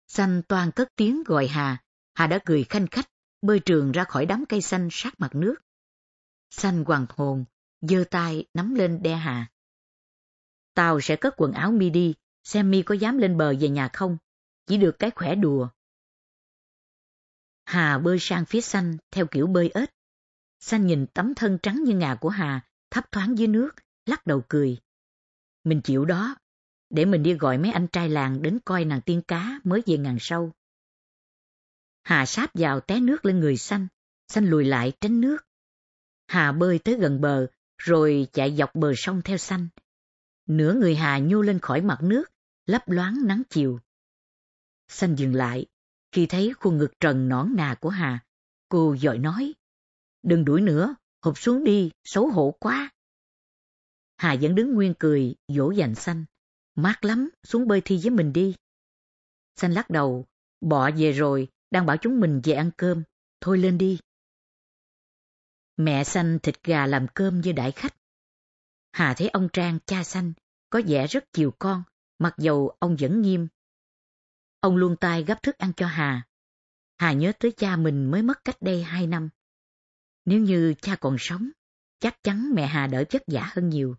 Xanh toàn cất tiếng gọi Hà, Hà đã cười khanh khách, bơi trường ra khỏi đám cây xanh sát mặt nước. Xanh hoàng hồn, giơ tay nắm lên đe Hà. Tao sẽ cất quần áo mi đi, xem mi có dám lên bờ về nhà không, chỉ được cái khỏe đùa. Hà bơi sang phía xanh theo kiểu bơi ếch. Xanh nhìn tấm thân trắng như ngà của Hà, thấp thoáng dưới nước, lắc đầu cười. Mình chịu đó, để mình đi gọi mấy anh trai làng đến coi nàng tiên cá mới về ngàn sâu. Hà sáp vào té nước lên người xanh, xanh lùi lại tránh nước. Hà bơi tới gần bờ, rồi chạy dọc bờ sông theo xanh. Nửa người Hà nhô lên khỏi mặt nước, lấp loáng nắng chiều. Xanh dừng lại, khi thấy khuôn ngực trần nõn nà của Hà, cô dội nói, đừng đuổi nữa, hụp xuống đi, xấu hổ quá. Hà vẫn đứng nguyên cười, dỗ dành xanh. Mát lắm, xuống bơi thi với mình đi. Xanh lắc đầu, bỏ về rồi, đang bảo chúng mình về ăn cơm, thôi lên đi. Mẹ xanh thịt gà làm cơm như đại khách. Hà thấy ông Trang cha xanh, có vẻ rất chiều con, mặc dầu ông vẫn nghiêm. Ông luôn tay gấp thức ăn cho Hà. Hà nhớ tới cha mình mới mất cách đây hai năm. Nếu như cha còn sống, chắc chắn mẹ Hà đỡ chất giả hơn nhiều.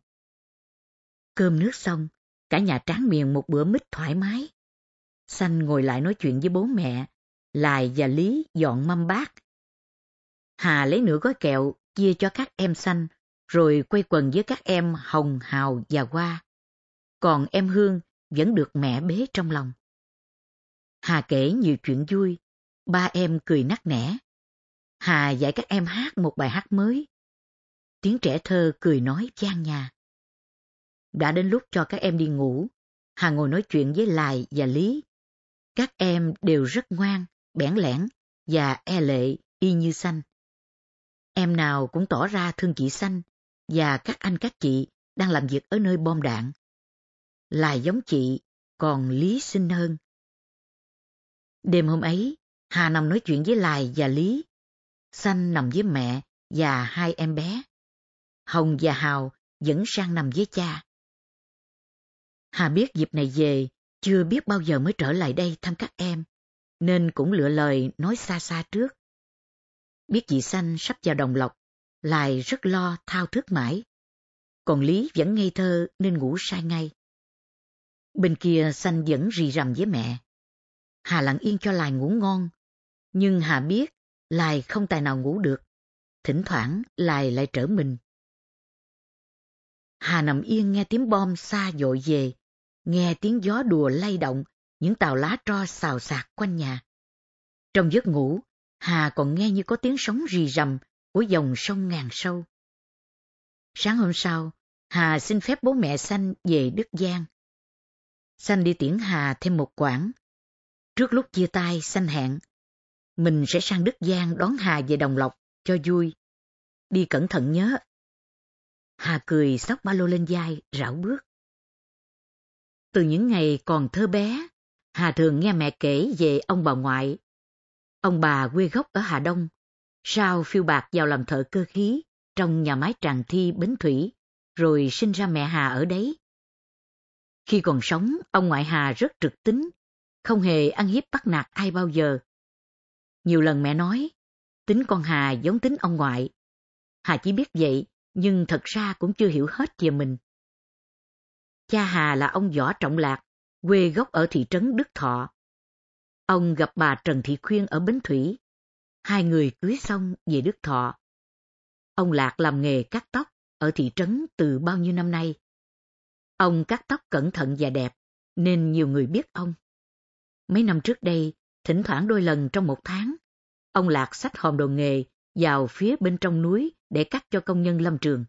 Cơm nước xong, cả nhà tráng miệng một bữa mít thoải mái. Xanh ngồi lại nói chuyện với bố mẹ, Lài và Lý dọn mâm bát. Hà lấy nửa gói kẹo chia cho các em xanh, rồi quay quần với các em Hồng, Hào và Hoa. Còn em Hương vẫn được mẹ bế trong lòng. Hà kể nhiều chuyện vui, ba em cười nắc nẻ. Hà dạy các em hát một bài hát mới. Tiếng trẻ thơ cười nói chan nhà. Đã đến lúc cho các em đi ngủ, Hà ngồi nói chuyện với Lài và Lý. Các em đều rất ngoan, bẽn lẽn và e lệ y như xanh. Em nào cũng tỏ ra thương chị xanh và các anh các chị đang làm việc ở nơi bom đạn. Lài giống chị, còn Lý xinh hơn. Đêm hôm ấy, Hà nằm nói chuyện với Lài và Lý. Xanh nằm với mẹ và hai em bé. Hồng và Hào vẫn sang nằm với cha. Hà biết dịp này về, chưa biết bao giờ mới trở lại đây thăm các em, nên cũng lựa lời nói xa xa trước. Biết chị Xanh sắp vào đồng lộc, lại rất lo thao thức mãi. Còn Lý vẫn ngây thơ nên ngủ sai ngay. Bên kia Xanh vẫn rì rầm với mẹ. Hà lặng yên cho Lài ngủ ngon, nhưng Hà biết Lài không tài nào ngủ được. Thỉnh thoảng Lài lại trở mình. Hà nằm yên nghe tiếng bom xa dội về, nghe tiếng gió đùa lay động, những tàu lá tro xào xạc quanh nhà. Trong giấc ngủ, Hà còn nghe như có tiếng sóng rì rầm của dòng sông ngàn sâu. Sáng hôm sau, Hà xin phép bố mẹ Xanh về Đức Giang. Xanh đi tiễn Hà thêm một quãng. Trước lúc chia tay, Xanh hẹn, mình sẽ sang Đức Giang đón Hà về Đồng Lộc, cho vui. Đi cẩn thận nhớ. Hà cười xóc ba lô lên vai, rảo bước. Từ những ngày còn thơ bé, Hà thường nghe mẹ kể về ông bà ngoại. Ông bà quê gốc ở Hà Đông, sau phiêu bạc vào làm thợ cơ khí trong nhà máy tràng thi Bến Thủy, rồi sinh ra mẹ Hà ở đấy. Khi còn sống, ông ngoại Hà rất trực tính, không hề ăn hiếp bắt nạt ai bao giờ. Nhiều lần mẹ nói, tính con Hà giống tính ông ngoại. Hà chỉ biết vậy, nhưng thật ra cũng chưa hiểu hết về mình. Cha Hà là ông Võ Trọng Lạc, quê gốc ở thị trấn Đức Thọ. Ông gặp bà Trần Thị Khuyên ở Bến Thủy. Hai người cưới xong về Đức Thọ. Ông Lạc làm nghề cắt tóc ở thị trấn từ bao nhiêu năm nay. Ông cắt tóc cẩn thận và đẹp, nên nhiều người biết ông. Mấy năm trước đây, thỉnh thoảng đôi lần trong một tháng, ông Lạc xách hòm đồ nghề vào phía bên trong núi để cắt cho công nhân lâm trường.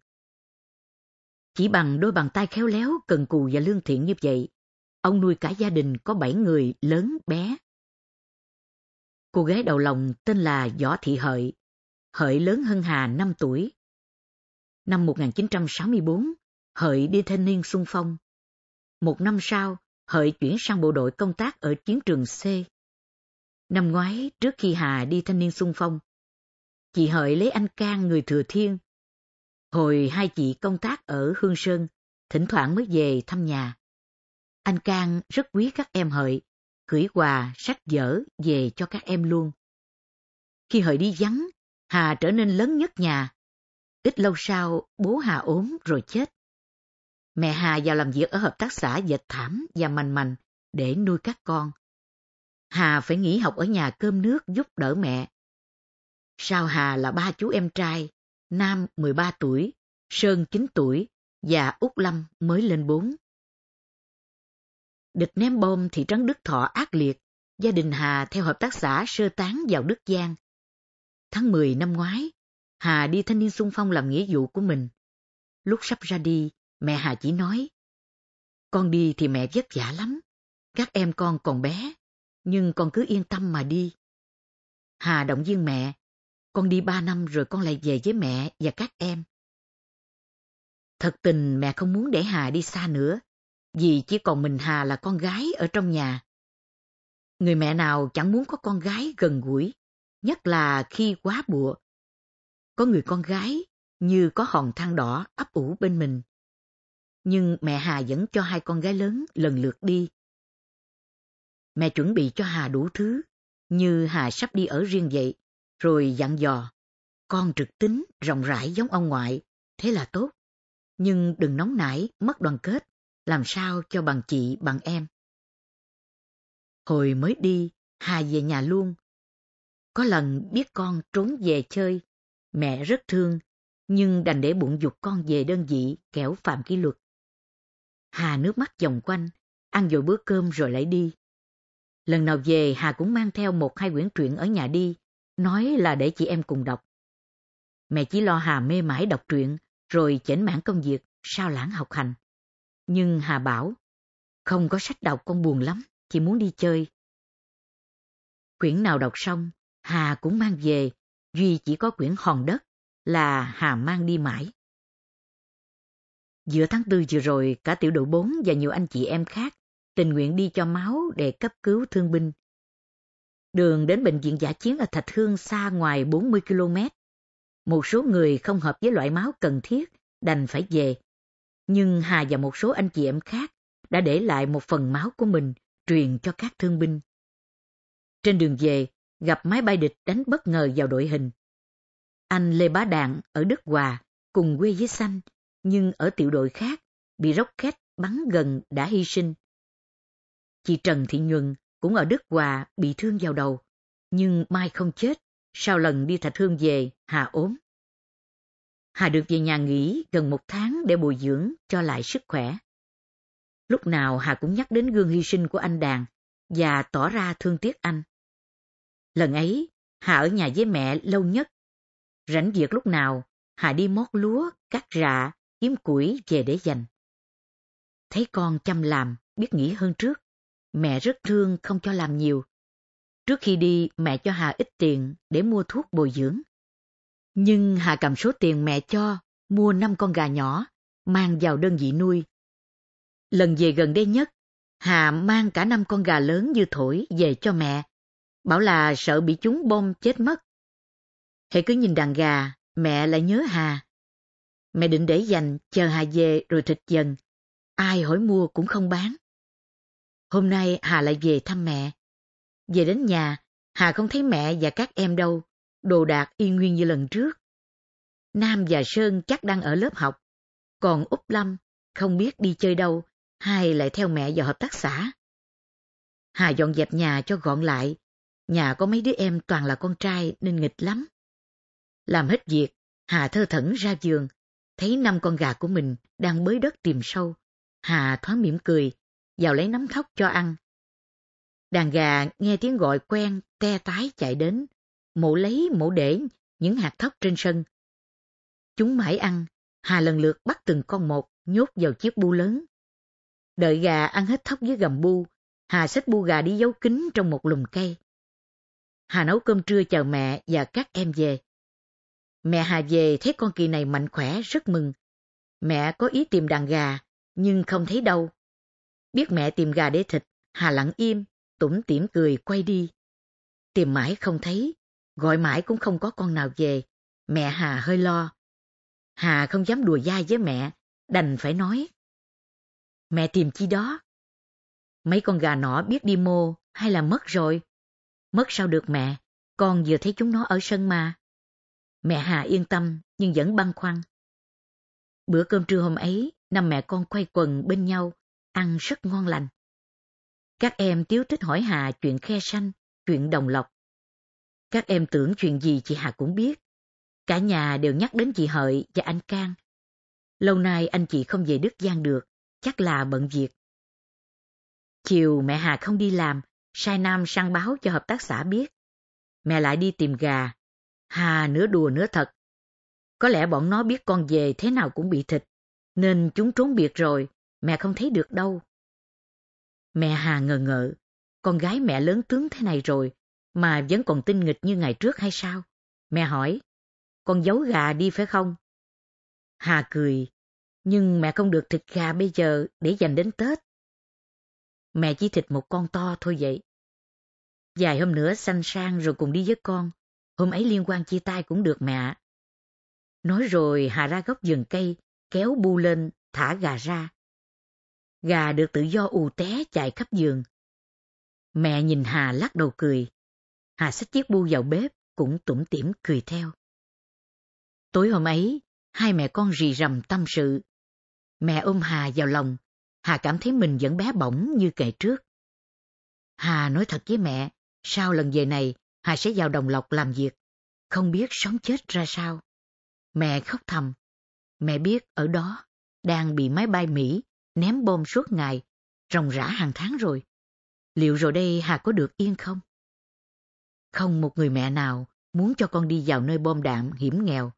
Chỉ bằng đôi bàn tay khéo léo, cần cù và lương thiện như vậy, ông nuôi cả gia đình có bảy người lớn bé. Cô gái đầu lòng tên là Võ Thị Hợi, Hợi lớn hơn Hà 5 tuổi. Năm 1964, Hợi đi thanh niên xung phong. Một năm sau, Hợi chuyển sang bộ đội công tác ở chiến trường C. Năm ngoái, trước khi Hà đi thanh niên xung phong, chị Hợi lấy anh Cang người Thừa Thiên Hồi hai chị công tác ở Hương Sơn, thỉnh thoảng mới về thăm nhà. Anh Cang rất quý các em hợi, gửi quà, sách vở về cho các em luôn. Khi hợi đi vắng, Hà trở nên lớn nhất nhà. Ít lâu sau, bố Hà ốm rồi chết. Mẹ Hà vào làm việc ở hợp tác xã dệt thảm và mành mành để nuôi các con. Hà phải nghỉ học ở nhà cơm nước giúp đỡ mẹ. Sau Hà là ba chú em trai, Nam 13 tuổi, Sơn 9 tuổi và Úc Lâm mới lên 4. Địch ném bom thị trấn Đức Thọ ác liệt, gia đình Hà theo hợp tác xã sơ tán vào Đức Giang. Tháng 10 năm ngoái, Hà đi thanh niên xung phong làm nghĩa vụ của mình. Lúc sắp ra đi, mẹ Hà chỉ nói, con đi thì mẹ vất vả lắm, các em con còn bé, nhưng con cứ yên tâm mà đi. Hà động viên mẹ con đi ba năm rồi con lại về với mẹ và các em. Thật tình mẹ không muốn để Hà đi xa nữa, vì chỉ còn mình Hà là con gái ở trong nhà. Người mẹ nào chẳng muốn có con gái gần gũi, nhất là khi quá bụa. Có người con gái như có hòn than đỏ ấp ủ bên mình. Nhưng mẹ Hà vẫn cho hai con gái lớn lần lượt đi. Mẹ chuẩn bị cho Hà đủ thứ, như Hà sắp đi ở riêng vậy, rồi dặn dò. Con trực tính, rộng rãi giống ông ngoại, thế là tốt. Nhưng đừng nóng nảy, mất đoàn kết, làm sao cho bằng chị, bằng em. Hồi mới đi, Hà về nhà luôn. Có lần biết con trốn về chơi, mẹ rất thương, nhưng đành để bụng dục con về đơn vị kẻo phạm kỷ luật. Hà nước mắt vòng quanh, ăn dội bữa cơm rồi lại đi. Lần nào về Hà cũng mang theo một hai quyển truyện ở nhà đi, nói là để chị em cùng đọc. Mẹ chỉ lo Hà mê mải đọc truyện, rồi chỉnh mãn công việc, sao lãng học hành. Nhưng Hà bảo, không có sách đọc con buồn lắm, chỉ muốn đi chơi. Quyển nào đọc xong, Hà cũng mang về, duy chỉ có quyển hòn đất là Hà mang đi mãi. Giữa tháng tư vừa rồi, cả tiểu đội 4 và nhiều anh chị em khác tình nguyện đi cho máu để cấp cứu thương binh. Đường đến bệnh viện giả chiến ở Thạch Hương xa ngoài 40 km. Một số người không hợp với loại máu cần thiết, đành phải về. Nhưng Hà và một số anh chị em khác đã để lại một phần máu của mình truyền cho các thương binh. Trên đường về, gặp máy bay địch đánh bất ngờ vào đội hình. Anh Lê Bá Đạn ở Đức Hòa cùng quê với Xanh, nhưng ở tiểu đội khác, bị rocket bắn gần đã hy sinh. Chị Trần Thị Nhuận cũng ở Đức Hòa bị thương vào đầu, nhưng mai không chết, sau lần đi Thạch Hương về, Hà ốm. Hà được về nhà nghỉ gần một tháng để bồi dưỡng cho lại sức khỏe. Lúc nào Hà cũng nhắc đến gương hy sinh của anh Đàn và tỏ ra thương tiếc anh. Lần ấy, Hà ở nhà với mẹ lâu nhất. Rảnh việc lúc nào, Hà đi mót lúa, cắt rạ, kiếm củi về để dành. Thấy con chăm làm, biết nghĩ hơn trước. Mẹ rất thương không cho làm nhiều. Trước khi đi, mẹ cho Hà ít tiền để mua thuốc bồi dưỡng. Nhưng Hà cầm số tiền mẹ cho, mua năm con gà nhỏ, mang vào đơn vị nuôi. Lần về gần đây nhất, Hà mang cả năm con gà lớn như thổi về cho mẹ, bảo là sợ bị chúng bom chết mất. Hãy cứ nhìn đàn gà, mẹ lại nhớ Hà. Mẹ định để dành, chờ Hà về rồi thịt dần. Ai hỏi mua cũng không bán. Hôm nay Hà lại về thăm mẹ. Về đến nhà, Hà không thấy mẹ và các em đâu, đồ đạc y nguyên như lần trước. Nam và Sơn chắc đang ở lớp học, còn Úc Lâm không biết đi chơi đâu, hay lại theo mẹ vào hợp tác xã. Hà dọn dẹp nhà cho gọn lại, nhà có mấy đứa em toàn là con trai nên nghịch lắm. Làm hết việc, Hà thơ thẩn ra giường, thấy năm con gà của mình đang bới đất tìm sâu. Hà thoáng mỉm cười, vào lấy nắm thóc cho ăn. Đàn gà nghe tiếng gọi quen, te tái chạy đến, mổ lấy mổ để những hạt thóc trên sân. Chúng mãi ăn, Hà lần lượt bắt từng con một, nhốt vào chiếc bu lớn. Đợi gà ăn hết thóc dưới gầm bu, Hà xách bu gà đi giấu kín trong một lùm cây. Hà nấu cơm trưa chờ mẹ và các em về. Mẹ Hà về thấy con kỳ này mạnh khỏe rất mừng. Mẹ có ý tìm đàn gà, nhưng không thấy đâu. Biết mẹ tìm gà để thịt, Hà lặng im, tủm tỉm cười quay đi. Tìm mãi không thấy, gọi mãi cũng không có con nào về. Mẹ Hà hơi lo. Hà không dám đùa dai với mẹ, đành phải nói. Mẹ tìm chi đó? Mấy con gà nọ biết đi mô hay là mất rồi? Mất sao được mẹ, con vừa thấy chúng nó ở sân mà. Mẹ Hà yên tâm nhưng vẫn băn khoăn. Bữa cơm trưa hôm ấy, năm mẹ con quay quần bên nhau, ăn rất ngon lành. Các em tiếu thích hỏi Hà chuyện khe xanh, chuyện đồng lộc. Các em tưởng chuyện gì chị Hà cũng biết. Cả nhà đều nhắc đến chị Hợi và anh Cang. Lâu nay anh chị không về Đức Giang được, chắc là bận việc. Chiều mẹ Hà không đi làm, sai Nam sang báo cho hợp tác xã biết. Mẹ lại đi tìm gà. Hà nửa đùa nửa thật. Có lẽ bọn nó biết con về thế nào cũng bị thịt, nên chúng trốn biệt rồi, mẹ không thấy được đâu. Mẹ Hà ngờ ngợ, con gái mẹ lớn tướng thế này rồi, mà vẫn còn tinh nghịch như ngày trước hay sao? Mẹ hỏi, con giấu gà đi phải không? Hà cười, nhưng mẹ không được thịt gà bây giờ để dành đến Tết. Mẹ chỉ thịt một con to thôi vậy. Vài hôm nữa sanh sang rồi cùng đi với con. Hôm ấy liên quan chia tay cũng được mẹ. Nói rồi Hà ra góc vườn cây, kéo bu lên, thả gà ra. Gà được tự do ù té chạy khắp giường. Mẹ nhìn Hà lắc đầu cười. Hà xách chiếc bu vào bếp, cũng tủm tỉm cười theo. Tối hôm ấy, hai mẹ con rì rầm tâm sự. Mẹ ôm Hà vào lòng, Hà cảm thấy mình vẫn bé bỏng như kể trước. Hà nói thật với mẹ, sau lần về này, Hà sẽ vào đồng lộc làm việc, không biết sống chết ra sao. Mẹ khóc thầm. Mẹ biết ở đó, đang bị máy bay Mỹ ném bom suốt ngày, ròng rã hàng tháng rồi. Liệu rồi đây Hà có được yên không? Không một người mẹ nào muốn cho con đi vào nơi bom đạn hiểm nghèo.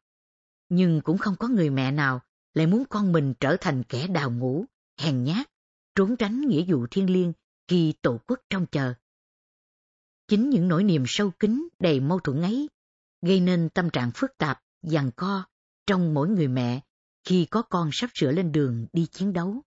Nhưng cũng không có người mẹ nào lại muốn con mình trở thành kẻ đào ngũ, hèn nhát, trốn tránh nghĩa vụ thiên liêng khi tổ quốc trong chờ. Chính những nỗi niềm sâu kín đầy mâu thuẫn ấy gây nên tâm trạng phức tạp, giằng co trong mỗi người mẹ khi có con sắp sửa lên đường đi chiến đấu.